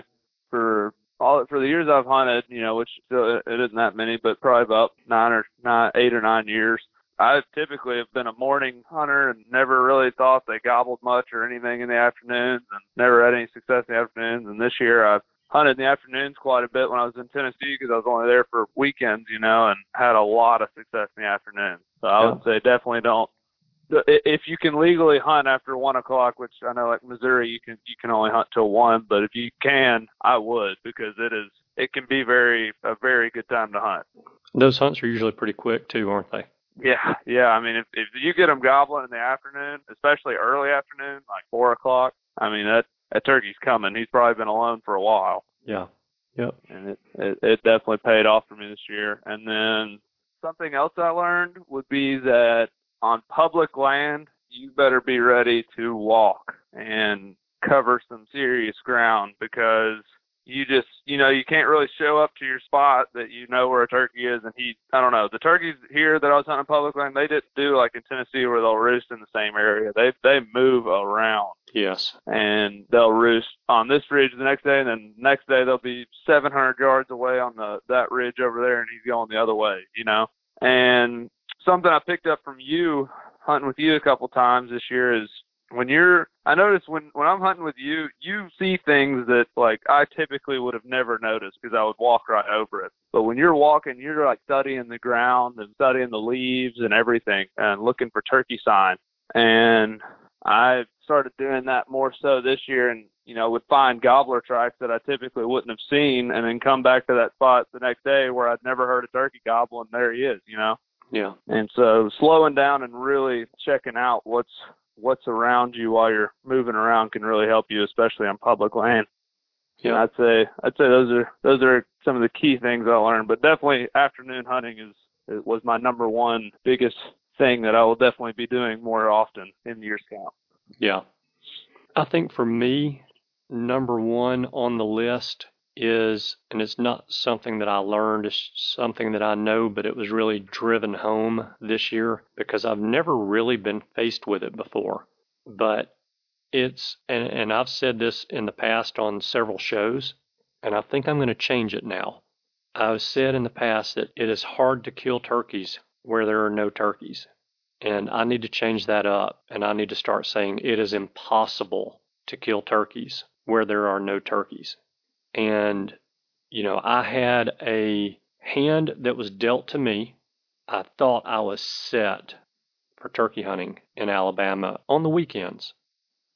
for all for the years I've hunted, you know, which still it isn't that many, but probably about nine or nine, eight or nine years. I typically have been a morning hunter and never really thought they gobbled much or anything in the afternoons, and never had any success in the afternoons. And this year I've hunted in the afternoons quite a bit when I was in Tennessee because I was only there for weekends, you know, and had a lot of success in the afternoon. So I would say definitely don't. If you can legally hunt after one o'clock, which I know like Missouri, you can you can only hunt till one, but if you can, I would because it is it can be very a very good time to hunt. Those hunts are usually pretty quick too, aren't they? Yeah, yeah. I mean, if if you get them gobbling in the afternoon, especially early afternoon, like four o'clock, I mean that that turkey's coming. He's probably been alone for a while. Yeah. Yep. And it, it it definitely paid off for me this year. And then something else I learned would be that on public land, you better be ready to walk and cover some serious ground because you just you know you can't really show up to your spot that you know where a turkey is and he I don't know. The turkeys here that I was hunting public land they didn't do like in Tennessee where they'll roost in the same area. They they move around. Yes. and they'll roost on this ridge the next day and then next day they'll be 700 yards away on the that ridge over there and he's going the other way you know? And something I picked up from you hunting with you a couple times this year is when you're I notice when when I'm hunting with you, you see things that like I typically would have never noticed because I would walk right over it. But when you're walking, you're like studying the ground and studying the leaves and everything and looking for turkey sign. And I started doing that more so this year and you know, would find gobbler tracks that I typically wouldn't have seen and then come back to that spot the next day where I'd never heard a turkey gobble and there he is, you know. Yeah. And so slowing down and really checking out what's what's around you while you're moving around can really help you, especially on public land. Yeah. I'd say I'd say those are those are some of the key things I learned. But definitely afternoon hunting is it was my number one biggest thing that I will definitely be doing more often in year scout. Yeah. I think for me, number one on the list is, and it's not something that I learned, it's something that I know, but it was really driven home this year because I've never really been faced with it before. But it's, and, and I've said this in the past on several shows, and I think I'm going to change it now. I've said in the past that it is hard to kill turkeys where there are no turkeys. And I need to change that up, and I need to start saying it is impossible to kill turkeys where there are no turkeys. And, you know, I had a hand that was dealt to me. I thought I was set for turkey hunting in Alabama on the weekends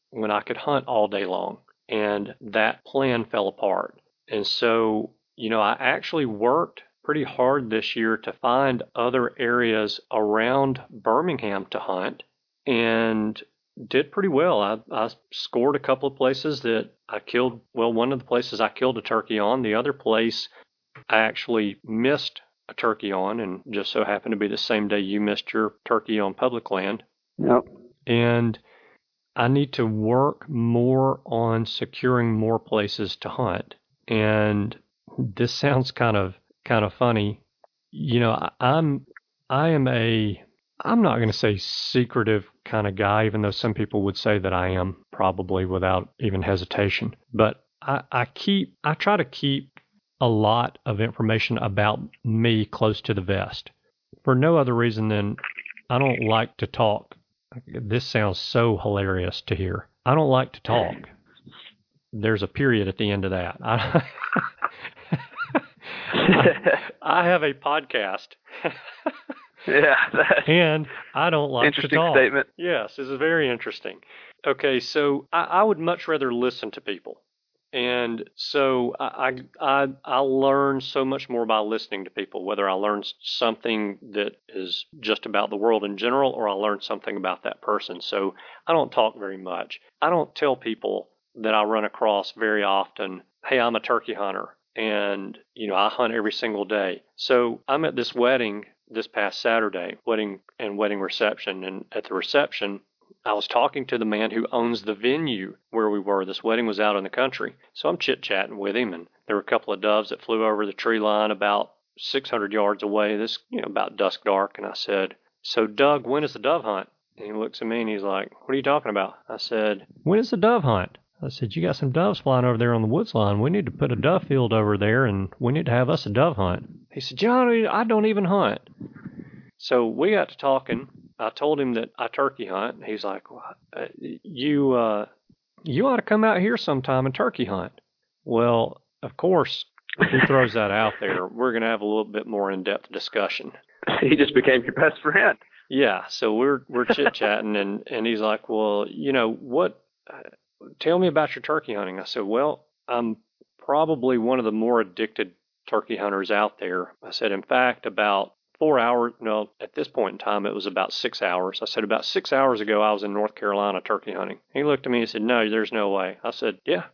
when I could hunt all day long. And that plan fell apart. And so, you know, I actually worked pretty hard this year to find other areas around Birmingham to hunt. and did pretty well. I, I scored a couple of places that I killed. Well, one of the places I killed a turkey on. The other place I actually missed a turkey on, and just so happened to be the same day you missed your turkey on public land. Yep. And I need to work more on securing more places to hunt. And this sounds kind of kind of funny. You know, I, I'm I am a I'm not going to say secretive kind of guy, even though some people would say that I am, probably without even hesitation. But I, I keep I try to keep a lot of information about me close to the vest for no other reason than I don't like to talk. This sounds so hilarious to hear. I don't like to talk. There's a period at the end of that. [laughs] I, I have a podcast. [laughs] [laughs] yeah. and I don't like to Interesting talk. statement. Yes, this is very interesting. Okay, so I, I would much rather listen to people. And so I, I I I learn so much more by listening to people, whether I learn something that is just about the world in general or I learn something about that person. So I don't talk very much. I don't tell people that I run across very often, hey, I'm a turkey hunter and you know, I hunt every single day. So I'm at this wedding this past Saturday, wedding and wedding reception, and at the reception I was talking to the man who owns the venue where we were. This wedding was out in the country. So I'm chit chatting with him, and there were a couple of doves that flew over the tree line about 600 yards away, this, you know, about dusk dark. And I said, So, Doug, when is the dove hunt? And he looks at me and he's like, What are you talking about? I said, When is the dove hunt? I said, You got some doves flying over there on the woods line. We need to put a dove field over there and we need to have us a dove hunt. He said, John, I don't even hunt. So we got to talking. I told him that I turkey hunt. He's like, well, uh, "You, uh, you ought to come out here sometime and turkey hunt." Well, of course, he throws that out there. We're going to have a little bit more in-depth discussion. [laughs] He just became your best friend. Yeah, so we're we're chit chatting, and and he's like, "Well, you know what? Tell me about your turkey hunting." I said, "Well, I'm probably one of the more addicted turkey hunters out there." I said, "In fact, about four hours. No, at this point in time, it was about six hours. I said, about six hours ago, I was in North Carolina turkey hunting. He looked at me and said, No, there's no way. I said, Yeah.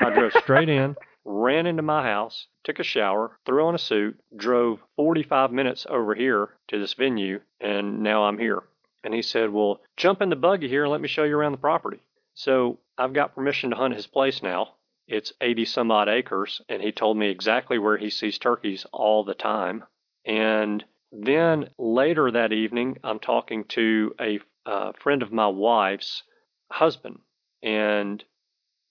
I drove straight in, ran into my house, took a shower, threw on a suit, drove 45 minutes over here to this venue, and now I'm here. And he said, Well, jump in the buggy here and let me show you around the property. So I've got permission to hunt his place now. It's 80 some odd acres, and he told me exactly where he sees turkeys all the time. And then later that evening, I'm talking to a uh, friend of my wife's husband, and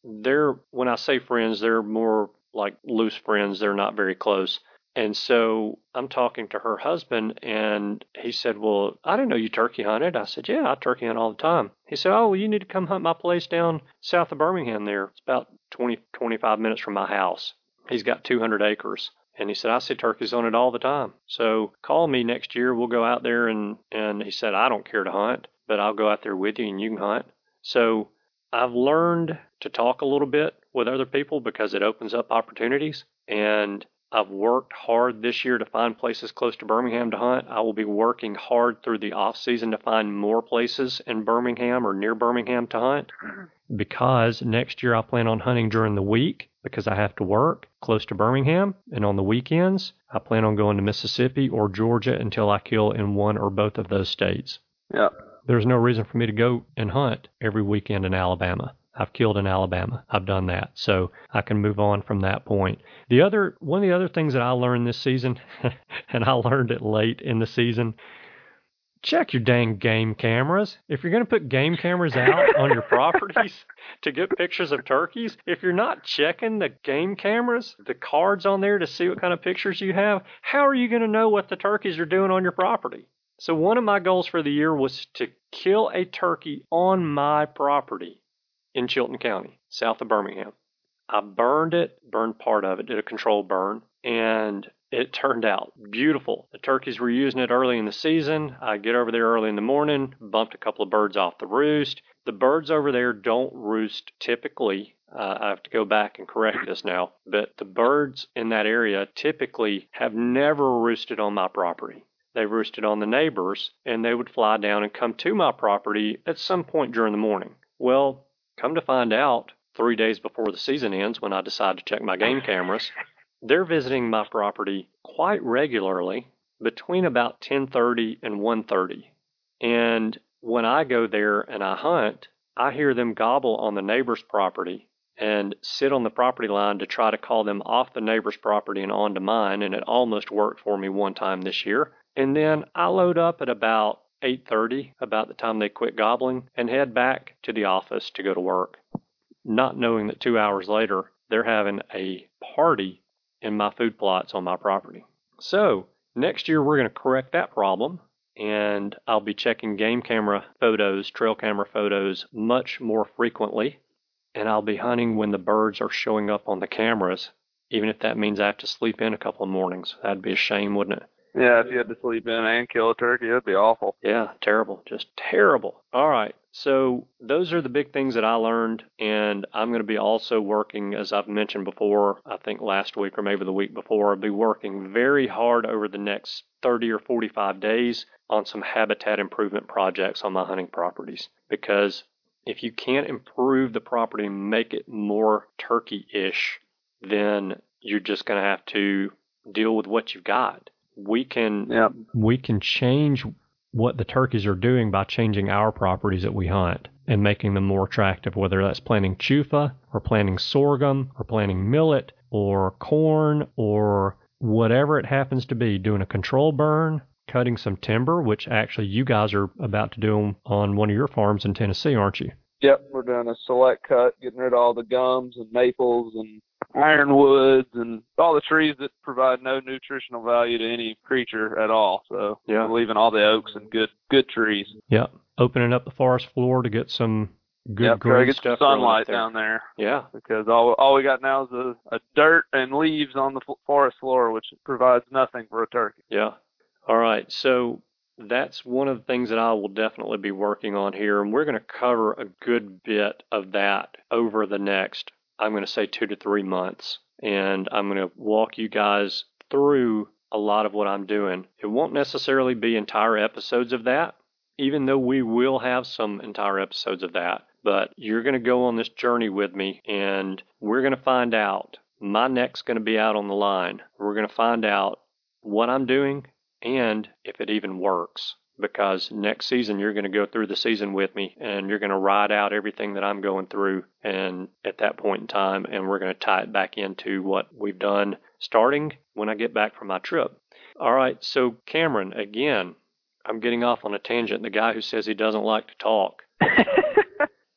they're when I say friends, they're more like loose friends. They're not very close. And so I'm talking to her husband, and he said, Well, I didn't know you turkey hunted. I said, Yeah, I turkey hunt all the time. He said, Oh, well, you need to come hunt my place down south of Birmingham there. It's about 20, 25 minutes from my house. He's got 200 acres. And he said, I see turkeys on it all the time. So call me next year. We'll go out there. And, and he said, I don't care to hunt, but I'll go out there with you and you can hunt. So I've learned to talk a little bit with other people because it opens up opportunities. And I've worked hard this year to find places close to Birmingham to hunt. I will be working hard through the off season to find more places in Birmingham or near Birmingham to hunt because next year I plan on hunting during the week because I have to work close to Birmingham and on the weekends I plan on going to Mississippi or Georgia until I kill in one or both of those states. Yeah. There's no reason for me to go and hunt every weekend in Alabama. I've killed in Alabama. I've done that. So I can move on from that point. The other one of the other things that I learned this season [laughs] and I learned it late in the season check your dang game cameras. If you're going to put game cameras out on your [laughs] properties to get pictures of turkeys, if you're not checking the game cameras, the cards on there to see what kind of pictures you have, how are you going to know what the turkeys are doing on your property? So one of my goals for the year was to kill a turkey on my property in Chilton County, south of Birmingham. I burned it, burned part of it, did a control burn, and it turned out beautiful. The turkeys were using it early in the season. I get over there early in the morning, bumped a couple of birds off the roost. The birds over there don't roost typically. Uh, I have to go back and correct this now, but the birds in that area typically have never roosted on my property. they roosted on the neighbors, and they would fly down and come to my property at some point during the morning. Well, come to find out, three days before the season ends, when I decide to check my game cameras, they're visiting my property quite regularly between about 10:30 and 1:30. And when I go there and I hunt, I hear them gobble on the neighbor's property and sit on the property line to try to call them off the neighbor's property and onto mine and it almost worked for me one time this year. And then I load up at about 8:30 about the time they quit gobbling and head back to the office to go to work, not knowing that 2 hours later they're having a party in my food plots on my property. So, next year we're going to correct that problem and I'll be checking game camera photos, trail camera photos much more frequently and I'll be hunting when the birds are showing up on the cameras, even if that means I have to sleep in a couple of mornings. That'd be a shame, wouldn't it? Yeah, if you had to sleep in and kill a turkey, it'd be awful. Yeah, terrible. Just terrible. All right. So, those are the big things that I learned. And I'm going to be also working, as I've mentioned before, I think last week or maybe the week before, I'll be working very hard over the next 30 or 45 days on some habitat improvement projects on my hunting properties. Because if you can't improve the property and make it more turkey ish, then you're just going to have to deal with what you've got we can Yep. we can change what the turkeys are doing by changing our properties that we hunt and making them more attractive, whether that's planting chufa or planting sorghum or planting millet or corn or whatever it happens to be, doing a control burn, cutting some timber, which actually you guys are about to do on one of your farms in Tennessee, aren't you? Yep, we're doing a select cut, getting rid of all the gums and maples and ironwoods and all the trees that provide no nutritional value to any creature at all. So Yeah. we're leaving all the oaks and good good trees. Yep. Opening up the forest floor to get some good yep, try green get some stuff sunlight there. down there Yeah. because all all we got now is a, a dirt and leaves on the forest floor, which provides nothing for a turkey. Yeah. All right. So that's one of the things that I will definitely be working on here. And we're going to cover a good bit of that over the next, I'm going to say two to three months. And I'm going to walk you guys through a lot of what I'm doing. It won't necessarily be entire episodes of that, even though we will have some entire episodes of that. But you're going to go on this journey with me and we're going to find out. My neck's going to be out on the line. We're going to find out what I'm doing and if it even works. Because next season, you're going to go through the season with me and you're going to ride out everything that I'm going through. And at that point in time, and we're going to tie it back into what we've done starting when I get back from my trip. All right, so Cameron, again, I'm getting off on a tangent. The guy who says he doesn't like to talk. [laughs]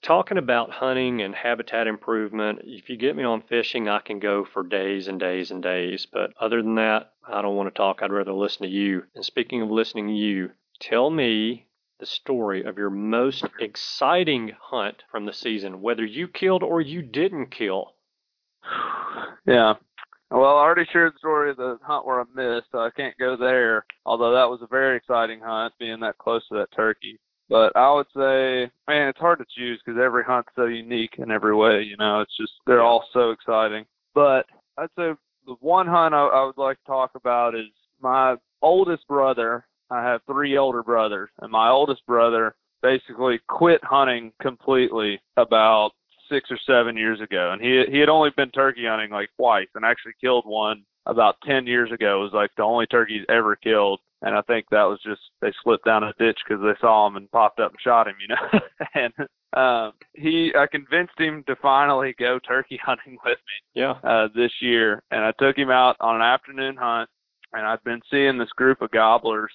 Talking about hunting and habitat improvement, if you get me on fishing, I can go for days and days and days. But other than that, I don't want to talk. I'd rather listen to you. And speaking of listening to you, tell me the story of your most exciting hunt from the season, whether you killed or you didn't kill. [sighs] yeah. Well, I already shared the story of the hunt where I missed, so I can't go there. Although that was a very exciting hunt, being that close to that turkey. But I would say, man, it's hard to choose because every hunt's so unique in every way. You know, it's just they're all so exciting. But I'd say the one hunt I, I would like to talk about is my oldest brother. I have three older brothers, and my oldest brother basically quit hunting completely about six or seven years ago, and he he had only been turkey hunting like twice, and actually killed one about ten years ago. It was like the only turkey he's ever killed, and I think that was just they slipped down a ditch because they saw him and popped up and shot him, you know. [laughs] and um, he, I convinced him to finally go turkey [laughs] hunting with me Yeah. uh, this year, and I took him out on an afternoon hunt, and I've been seeing this group of gobblers,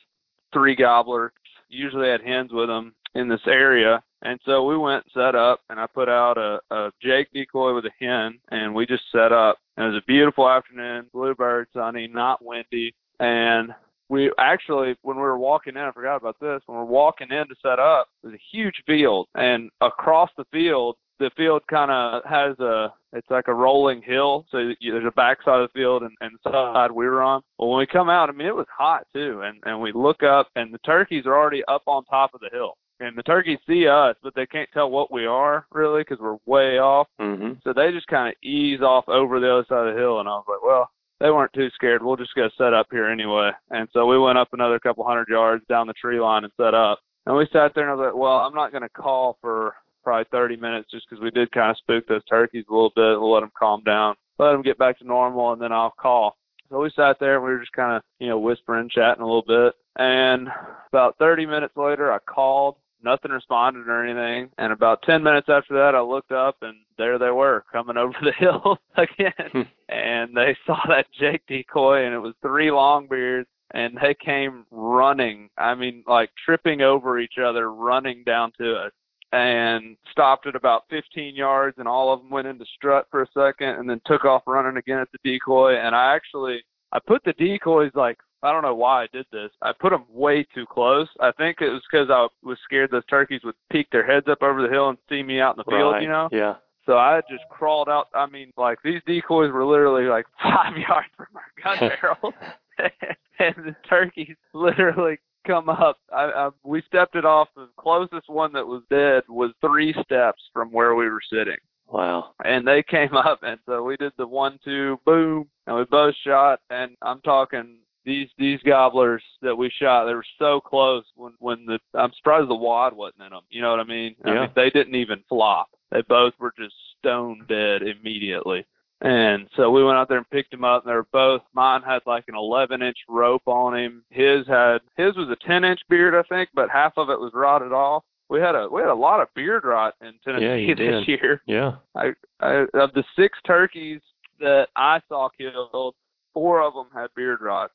three gobbler. usually had hens with them in this area, and so we went set up, and I put out a, a Jake decoy with a hen, and we just set up. And it was a beautiful afternoon, bluebird sunny, not windy, and we actually, when we were walking in, I forgot about this. When we we're walking in to set up, there's a huge field, and across the field, the field kind of has a, it's like a rolling hill. So you, there's a backside of the field and, and side we were on. Well, when we come out, I mean, it was hot too, and and we look up, and the turkeys are already up on top of the hill. And the turkeys see us, but they can't tell what we are really because we're way off. Mm-hmm. So they just kind of ease off over the other side of the hill, and I was like, well, they weren't too scared. We'll just go set up here anyway. And so we went up another couple hundred yards down the tree line and set up. And we sat there and I was like, well, I'm not going to call for probably 30 minutes just because we did kind of spook those turkeys a little bit. We'll let them calm down, let them get back to normal, and then I'll call. So we sat there and we were just kind of, you know, whispering, chatting a little bit. And about 30 minutes later, I called. Nothing responded or anything. And about 10 minutes after that, I looked up and there they were coming [laughs] over the hill [laughs] again. Hmm. and they [laughs] saw that Jake decoy and it was three longbeards and they came running. I mean, like tripping over each other, running down to us and stopped at about 15 yards and all of them went into strut for a second and then took off running again at the decoy and I actually I put the decoys like I don't know why I did this. I put them way too close. I think it was because I was scared those turkeys would peek their heads up over the hill and see me out in the field, right. you know? Yeah. So I just crawled out. I mean, like these decoys were literally like [laughs] five yards from our gun [laughs] barrel, [laughs] and the turkeys literally come up. I, I, we stepped it off. The closest one that was dead was three steps from where we were sitting. Wow. And they came [laughs] up, and so we did the one, two, boom, and we both shot. And I'm talking these these gobblers that we shot. They were so close when when the I'm surprised the wad wasn't in them. You know what I mean? Yeah. I mean they didn't even flop. They both were just stone dead immediately. And so we went out there and picked him up, and they were both. Mine had like an 11 inch rope on him. His had his was a 10 inch beard, I think, but half of it was rotted off. We had a we had a lot of beard rot in Tennessee Yeah, you [laughs] this did. year. Yeah. I, I of the six turkeys that I saw killed, four of them had beard rot,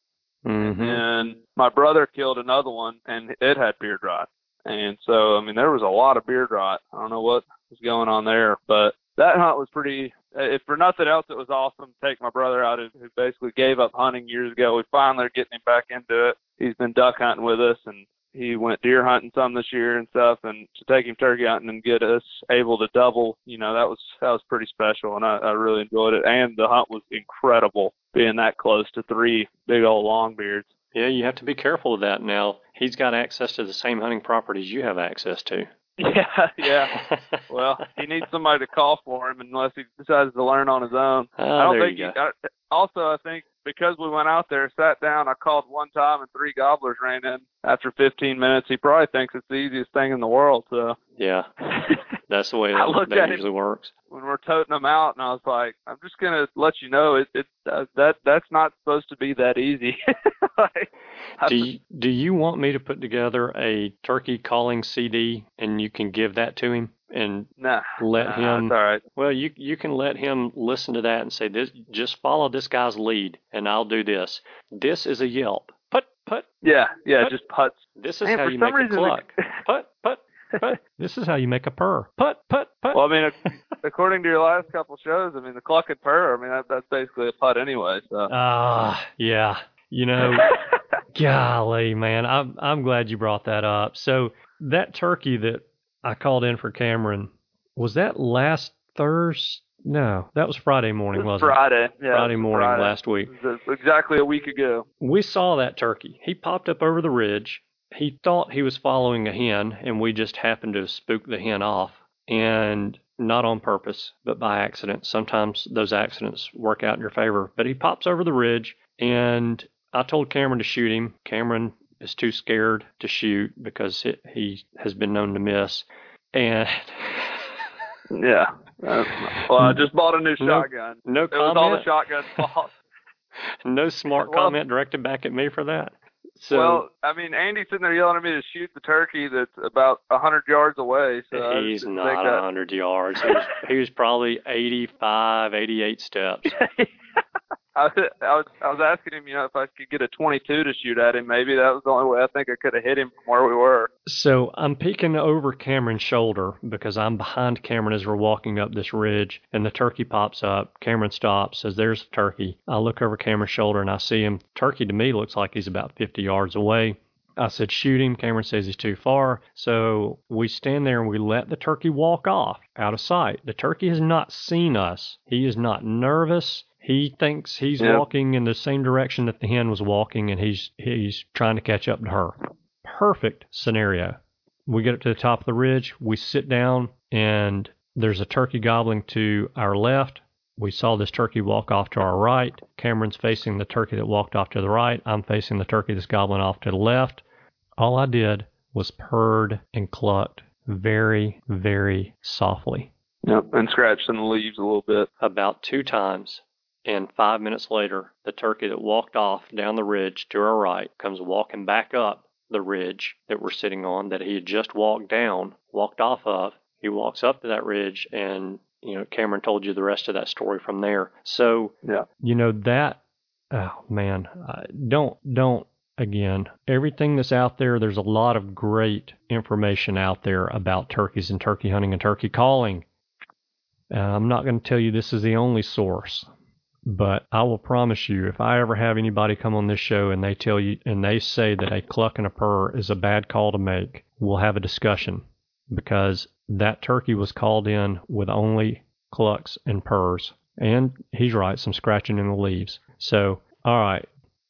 Mm-hmm. and my brother killed another one, and it had beard rot. And so, I mean, there was a lot of beard rot. I don't know what was going on there, but that hunt was pretty. Uh, if for nothing else, it was awesome to take my brother out, who basically gave up hunting years ago. We finally are getting him back into it. He's been duck hunting with us, and he went deer hunting some this year and stuff. And to take him turkey hunting and get us able to double, you know, that was that was pretty special, and I, I really enjoyed it. And the hunt was incredible, being that close to three big old longbeards. Yeah, you have to be careful of that now. He's got access to the same hunting properties you have access to. [laughs] [laughs] Yeah, yeah. [laughs] Well, he needs somebody to call for him unless he decides to learn on his own. oh, I don't there think. you He, go. I, also, I think because we went out there, sat down, I called one time, and three gobblers ran in after 15 minutes. He probably thinks it's the easiest thing in the world. So Yeah, [laughs] that's the way I that, looked that at usually works. when we're toting them out, and I was like, I'm just gonna let you know it, it uh, that that's not supposed to be that easy. [laughs] like, Do you, do you want me to put together a turkey calling CD and you can give that to him and nah, let nah, him all right. Well, you you can let him listen to that and say this. Just follow this guy's lead, and I'll do this. This is a yelp. Put put. Yeah, yeah, What? just putts. This is Man, how you make reason, a the- cluck. [laughs] Put put put. This is how you make a purr. Put put put. Well, I mean, [laughs] according to your last couple shows, I mean, the cluck and purr. I mean, that, that's basically a putt anyway. So. Ah, yeah. You know, [laughs] golly, man, I'm I'm glad you brought that up. So that turkey that I called in for Cameron was that last Thursday? No, that was Friday morning, was wasn't Friday. it? Yeah, Friday morning Friday. last week. Exactly a week ago. We saw that turkey. He popped up over the ridge. He thought he was following a hen, and we just happened to spook the hen off. And not on purpose, but by accident. Sometimes those accidents work out in your favor. But he pops over the ridge, and I told Cameron to shoot him. Cameron is too scared to shoot because it, he has been known to miss. And [laughs] Yeah. Uh, well, I just bought a new No shotgun. no It was all the shotgun's [laughs] fault. no smart Well- comment directed back at me for that. So well, I mean, Andy's sitting there yelling at me to shoot the turkey that's about a hundred yards away. So He's not a hundred yards. He was, he was probably 85, 88 steps. [laughs] I was, I was asking him, you know, if I could get a 22 to shoot at him. Maybe that was the only way I think I could have hit him from where we were. So I'm peeking over Cameron's shoulder because I'm behind Cameron as we're walking up this ridge, and the turkey pops up. Cameron stops, says, "There's the turkey." I look over Cameron's shoulder and I see him. Turkey to me looks like he's about 50 yards away. I said, shoot him. Cameron says he's too far. So we stand there and we let the turkey walk off out of sight. The turkey has not seen us. He is not nervous. He thinks he's Yeah. walking in the same direction that the hen was walking and he's he's trying to catch up to her. Perfect scenario. We get up to the top of the ridge, we sit down and there's a turkey gobbling to our left. We saw this turkey walk off to our right. Cameron's facing the turkey that walked off to the right. I'm facing the turkey that's gobbling off to the left. All I did was purred and clucked very, very softly. Yep, and scratched in the leaves a little bit. About two times. And five minutes later, the turkey that walked off down the ridge to our right comes walking back up the ridge that we're sitting on that he had just walked down, walked off of. He walks up to that ridge and you know, Cameron told you the rest of that story from there. So, yeah, you know that. Oh man, uh, don't don't again. Everything that's out there, there's a lot of great information out there about turkeys and turkey hunting and turkey calling. Uh, I'm not going to tell you this is the only source, but I will promise you, if I ever have anybody come on this show and they tell you and they say that a cluck and a purr is a bad call to make, we'll have a discussion because that turkey was called in with only clucks and purrs. And he's right, some scratching in the leaves. So, all right,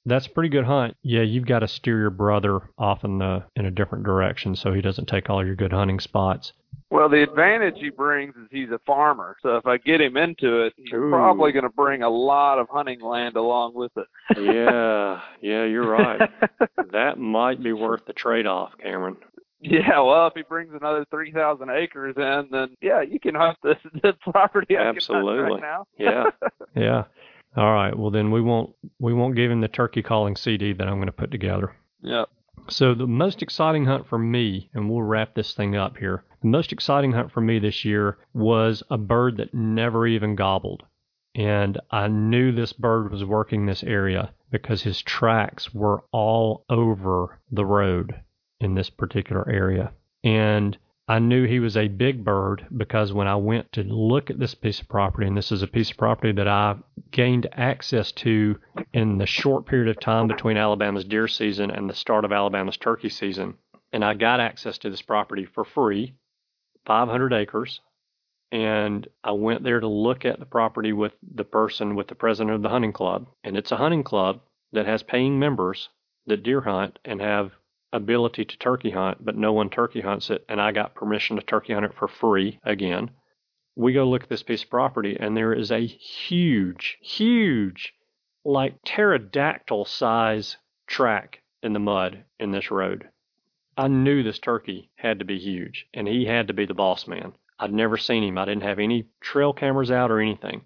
that's a pretty good hunt. Yeah, you've got to steer your brother off in the in a different direction so he doesn't take all your good hunting spots. Well, the advantage he brings is he's a farmer. So if I get him into it, he's Ooh. probably going to bring a lot of hunting land along with it. yeah, yeah, you're right. [laughs] that might be worth the trade-off, Cameron. Yeah, well, if he brings another three thousand acres in, then yeah, you can hunt this [laughs] this property. Absolutely. Right now. [laughs] yeah, yeah. All right. Well, then we won't we won't give him the turkey calling CD that I'm going to put together. Yeah. So the most exciting hunt for me, and we'll wrap this thing up here. The most exciting hunt for me this year was a bird that never even gobbled. And I knew this bird was working this area because his tracks were all over the road in this particular area. And I knew he was a big bird because when I went to look at this piece of property, and this is a piece of property that I gained access to in the short period of time between Alabama's deer season and the start of Alabama's turkey season, and I got access to this property for free, 500 acres. And I went there to look at the property with the person, with the president of the hunting club. And it's a hunting club that has paying members that deer hunt and have ability to turkey hunt, but no one turkey hunts it, and I got permission to turkey hunt it for free again. We go look at this piece of property, and there is a huge, huge, like pterodactyl size track in the mud in this road. I knew this turkey had to be huge, and he had to be the boss man. I'd never seen him. I didn't have any trail cameras out or anything.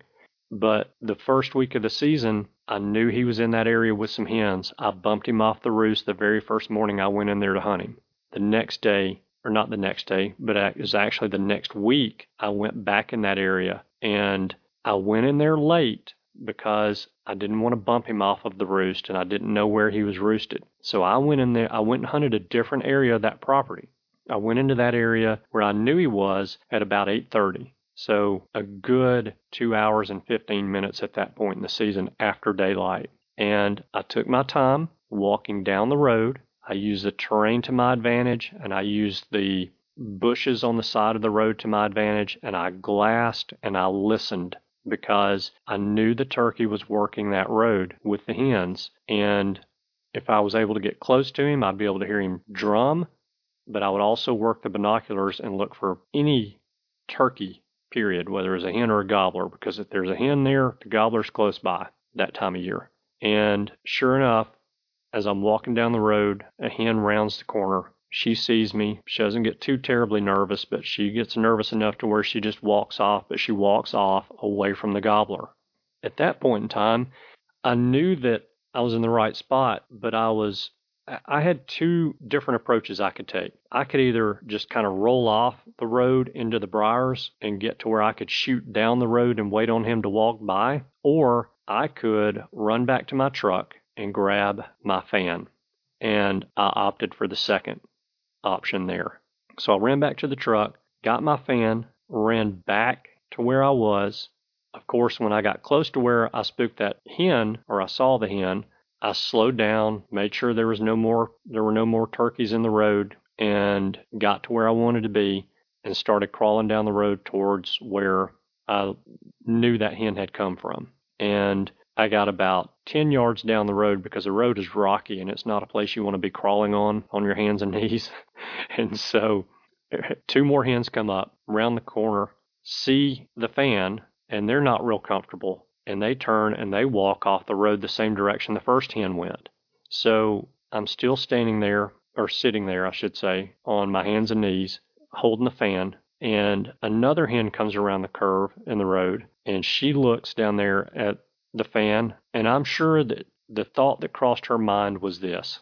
But the first week of the season, I knew he was in that area with some hens. I bumped him off the roost the very first morning I went in there to hunt him. The next day, or not the next day, but it was actually the next week, I went back in that area and I went in there late because I didn't want to bump him off of the roost and I didn't know where he was roosted. So I went in there, I went and hunted a different area of that property. I went into that area where I knew he was at about 8:30. So a good two hours and 15 minutes at that point in the season after daylight. And I took my time walking down the road. I used the terrain to my advantage and I used the bushes on the side of the road to my advantage and I glassed and I listened because I knew the turkey was working that road with the hens. And if I was able to get close to him, I'd be able to hear him drum. But I would also work the binoculars and look for any turkey period, whether it's a hen or a gobbler, because if there's a hen there, the gobbler's close by that time of year. And sure enough, as I'm walking down the road, a hen rounds the corner. She sees me. She doesn't get too terribly nervous, but she gets nervous enough to where she just walks off, but she walks off away from the gobbler. At that point in time, I knew that I was in the right spot, but I was I had two different approaches I could take. I could either just kind of roll off the road into the briars and get to where I could shoot down the road and wait on him to walk by, or I could run back to my truck and grab my fan. And I opted for the second option there. So I ran back to the truck, got my fan, ran back to where I was. Of course, when I got close to where I spooked that hen, or I saw the hen, I slowed down, made sure there was no more there were no more turkeys in the road and got to where I wanted to be and started crawling down the road towards where I knew that hen had come from. And I got about 10 yards down the road because the road is rocky and it's not a place you want to be crawling on on your hands and knees. [laughs] and so [laughs] two more hens come up around the corner, see the fan and they're not real comfortable and they turn and they walk off the road the same direction the first hen went. So I'm still standing there, or sitting there, I should say, on my hands and knees, holding the fan, and another hen comes around the curve in the road and she looks down there at the fan, and I'm sure that the thought that crossed her mind was this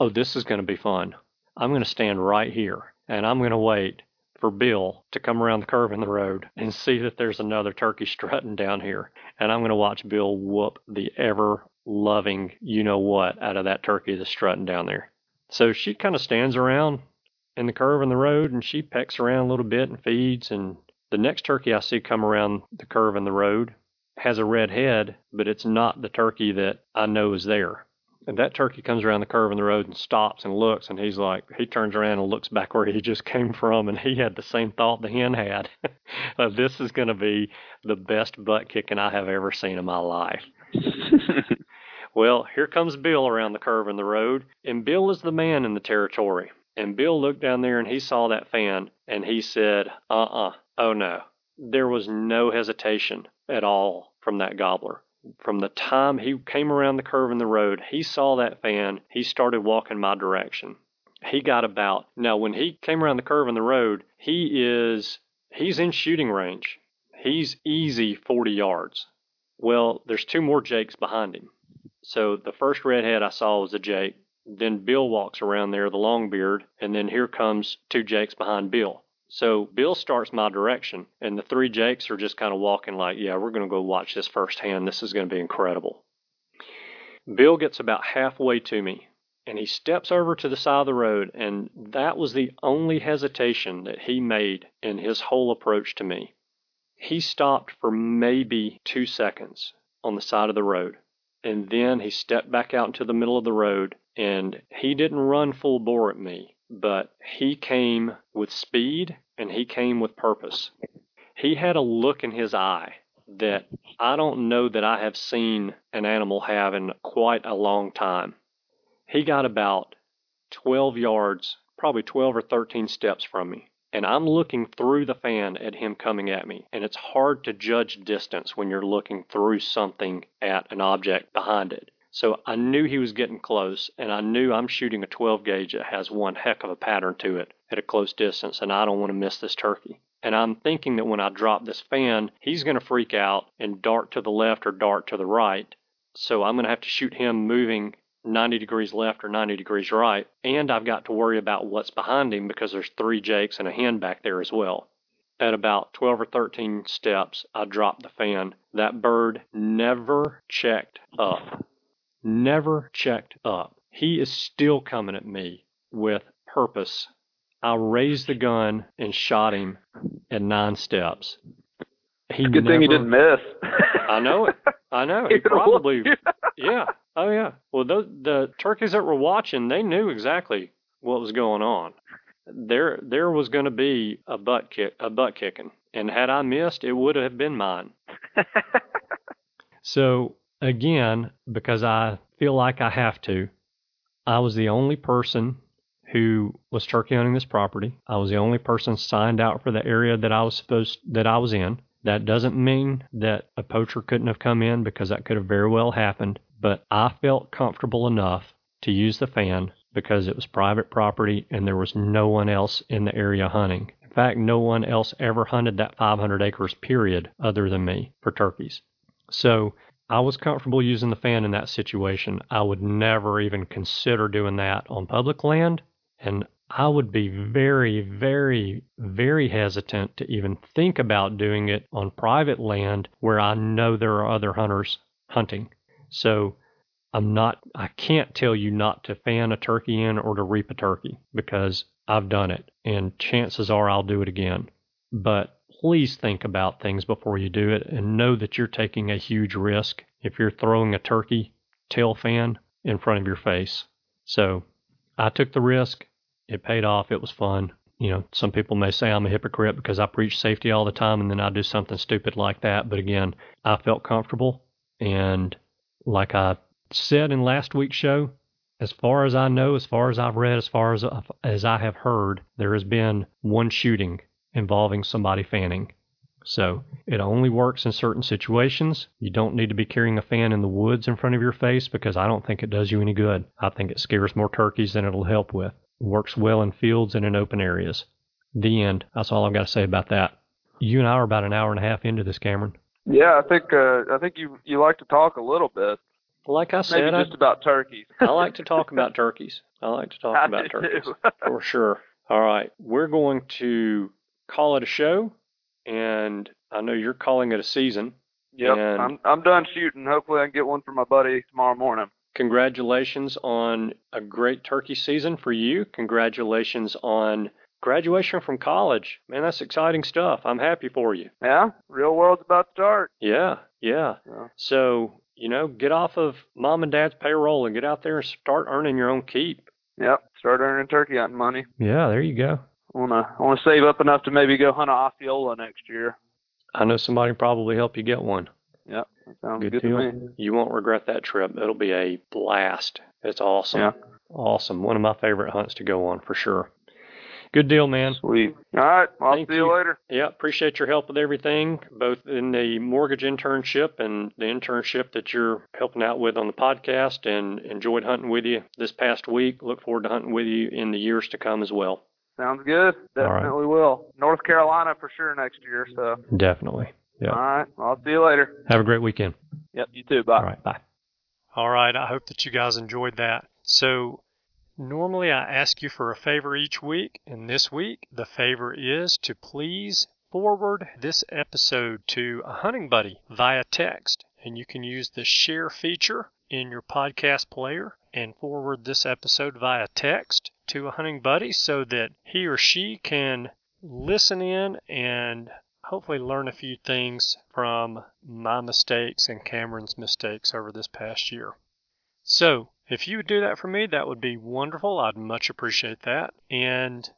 oh, this is going to be fun. I'm going to stand right here and I'm going to wait for Bill to come around the curve in the road and see that there's another turkey strutting down here. And I'm going to watch Bill whoop the ever loving you know what out of that turkey that's strutting down there. So she kind of stands around in the curve in the road and she pecks around a little bit and feeds. And the next turkey I see come around the curve in the road has a red head, but it's not the turkey that I know is there. And that turkey comes around the curve in the road and stops and looks, and he's like, he turns around and looks back where he just came from, and he had the same thought the hen had. [laughs] uh, this is going to be the best butt kicking I have ever seen in my life. [laughs] well, here comes Bill around the curve in the road, and Bill is the man in the territory. And Bill looked down there and he saw that fan, and he said, uh uh, oh no. There was no hesitation at all from that gobbler from the time he came around the curve in the road, he saw that fan, he started walking my direction. He got about now when he came around the curve in the road, he is he's in shooting range. He's easy 40 yards. Well, there's two more Jakes behind him. So the first redhead I saw was a Jake. Then Bill walks around there, the long beard, and then here comes two Jakes behind Bill. So Bill starts my direction, and the three Jakes are just kind of walking like, yeah, we're going to go watch this firsthand. This is going to be incredible. Bill gets about halfway to me, and he steps over to the side of the road, and that was the only hesitation that he made in his whole approach to me. He stopped for maybe two seconds on the side of the road, and then he stepped back out into the middle of the road, and he didn't run full bore at me but he came with speed and he came with purpose. He had a look in his eye that I don't know that I have seen an animal have in quite a long time. He got about 12 yards, probably 12 or 13 steps from me, and I'm looking through the fan at him coming at me. And it's hard to judge distance when you're looking through something at an object behind it. So I knew he was getting close, and I knew I'm shooting a 12 gauge that has one heck of a pattern to it at a close distance, and I don't want to miss this turkey. And I'm thinking that when I drop this fan, he's going to freak out and dart to the left or dart to the right. So I'm going to have to shoot him moving 90 degrees left or 90 degrees right. And I've got to worry about what's behind him because there's three jakes and a hen back there as well. At about 12 or 13 steps, I dropped the fan. That bird never checked up never checked up. He is still coming at me with purpose. I raised the gun and shot him at nine steps. He Good never, thing he didn't miss. I know it. I know. [laughs] He probably. [laughs] yeah. Oh yeah. Well, those, the turkeys that were watching, they knew exactly what was going on. There, there was going to be a butt kick, a butt kicking, and had I missed, it would have been mine. [laughs] so again, because I feel like I have to, I was the only person who was turkey hunting this property. I was the only person signed out for the area that I was supposed that I was in. That doesn't mean that a poacher couldn't have come in because that could have very well happened, but I felt comfortable enough to use the fan because it was private property and there was no one else in the area hunting. In fact, no one else ever hunted that 500 acres period other than me for turkeys. So I was comfortable using the fan in that situation. I would never even consider doing that on public land. And I would be very, very, very hesitant to even think about doing it on private land where I know there are other hunters hunting. So I'm not, I can't tell you not to fan a turkey in or to reap a turkey because I've done it and chances are I'll do it again. But please think about things before you do it and know that you're taking a huge risk if you're throwing a turkey tail fan in front of your face. So I took the risk. It paid off. It was fun. You know, some people may say I'm a hypocrite because I preach safety all the time and then I do something stupid like that. But again, I felt comfortable. And like I said in last week's show, as far as I know, as far as I've read, as far as, as I have heard, there has been one shooting involving somebody fanning. So it only works in certain situations. You don't need to be carrying a fan in the woods in front of your face because I don't think it does you any good. I think it scares more turkeys than it'll help with. It works well in fields and in open areas. The end. That's all I've got to say about that. You and I are about an hour and a half into this, Cameron. Yeah, I think uh, I think you you like to talk a little bit. Like I said, Maybe I, just about turkeys. [laughs] I like to talk about turkeys. I like to talk [laughs] I about do turkeys [laughs] for sure. All right, we're going to call it a show, and I know you're calling it a season. Yep, And- I'm I'm done shooting. Hopefully, I can get one for my buddy tomorrow morning. Congratulations on a great turkey season for you. Congratulations on graduation from college. Man, that's exciting stuff. I'm happy for you. Yeah, real world's about to start. Yeah, yeah. Yeah. So, you know, get off of mom and dad's payroll and get out there and start earning your own keep. Yep, start earning turkey hunting money. Yeah, there you go. I wanna I wanna save up enough to maybe go hunt a Osceola next year. I know somebody can probably help you get one. Yep, that sounds Good good, to me. You won't regret that trip. It'll be a blast. It's awesome. Yeah. Awesome. One of my favorite hunts to go on for sure. Good deal, man. Sweet. All right, I'll Thank see you, you. later. Yeah, appreciate your help with everything, both in the mortgage internship and the internship that you're helping out with on the podcast. And enjoyed hunting with you this past week. Look forward to hunting with you in the years to come as well. Sounds good. All right. Definitely will. North Carolina for sure next year. So, Definitely. Yeah. all right, I'll see you later. Have a great weekend. Yep, you too. Bye. All right. Bye. All right, I hope that you guys enjoyed that. So, normally I ask you for a favor each week, and this week the favor is to please forward this episode to a hunting buddy via text. And you can use the share feature in your podcast player and forward this episode via text to a hunting buddy so that he or she can listen in and hopefully learn a few things from my mistakes and Cameron's mistakes over this past year. So, if you would do that for me, that would be wonderful. I'd much appreciate that. And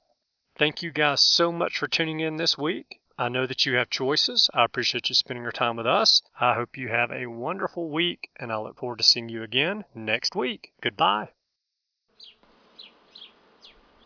thank you guys so much for tuning in this week. I know that you have choices. I appreciate you spending your time with us. I hope you have a wonderful week, and I look forward to seeing you again next week. Goodbye.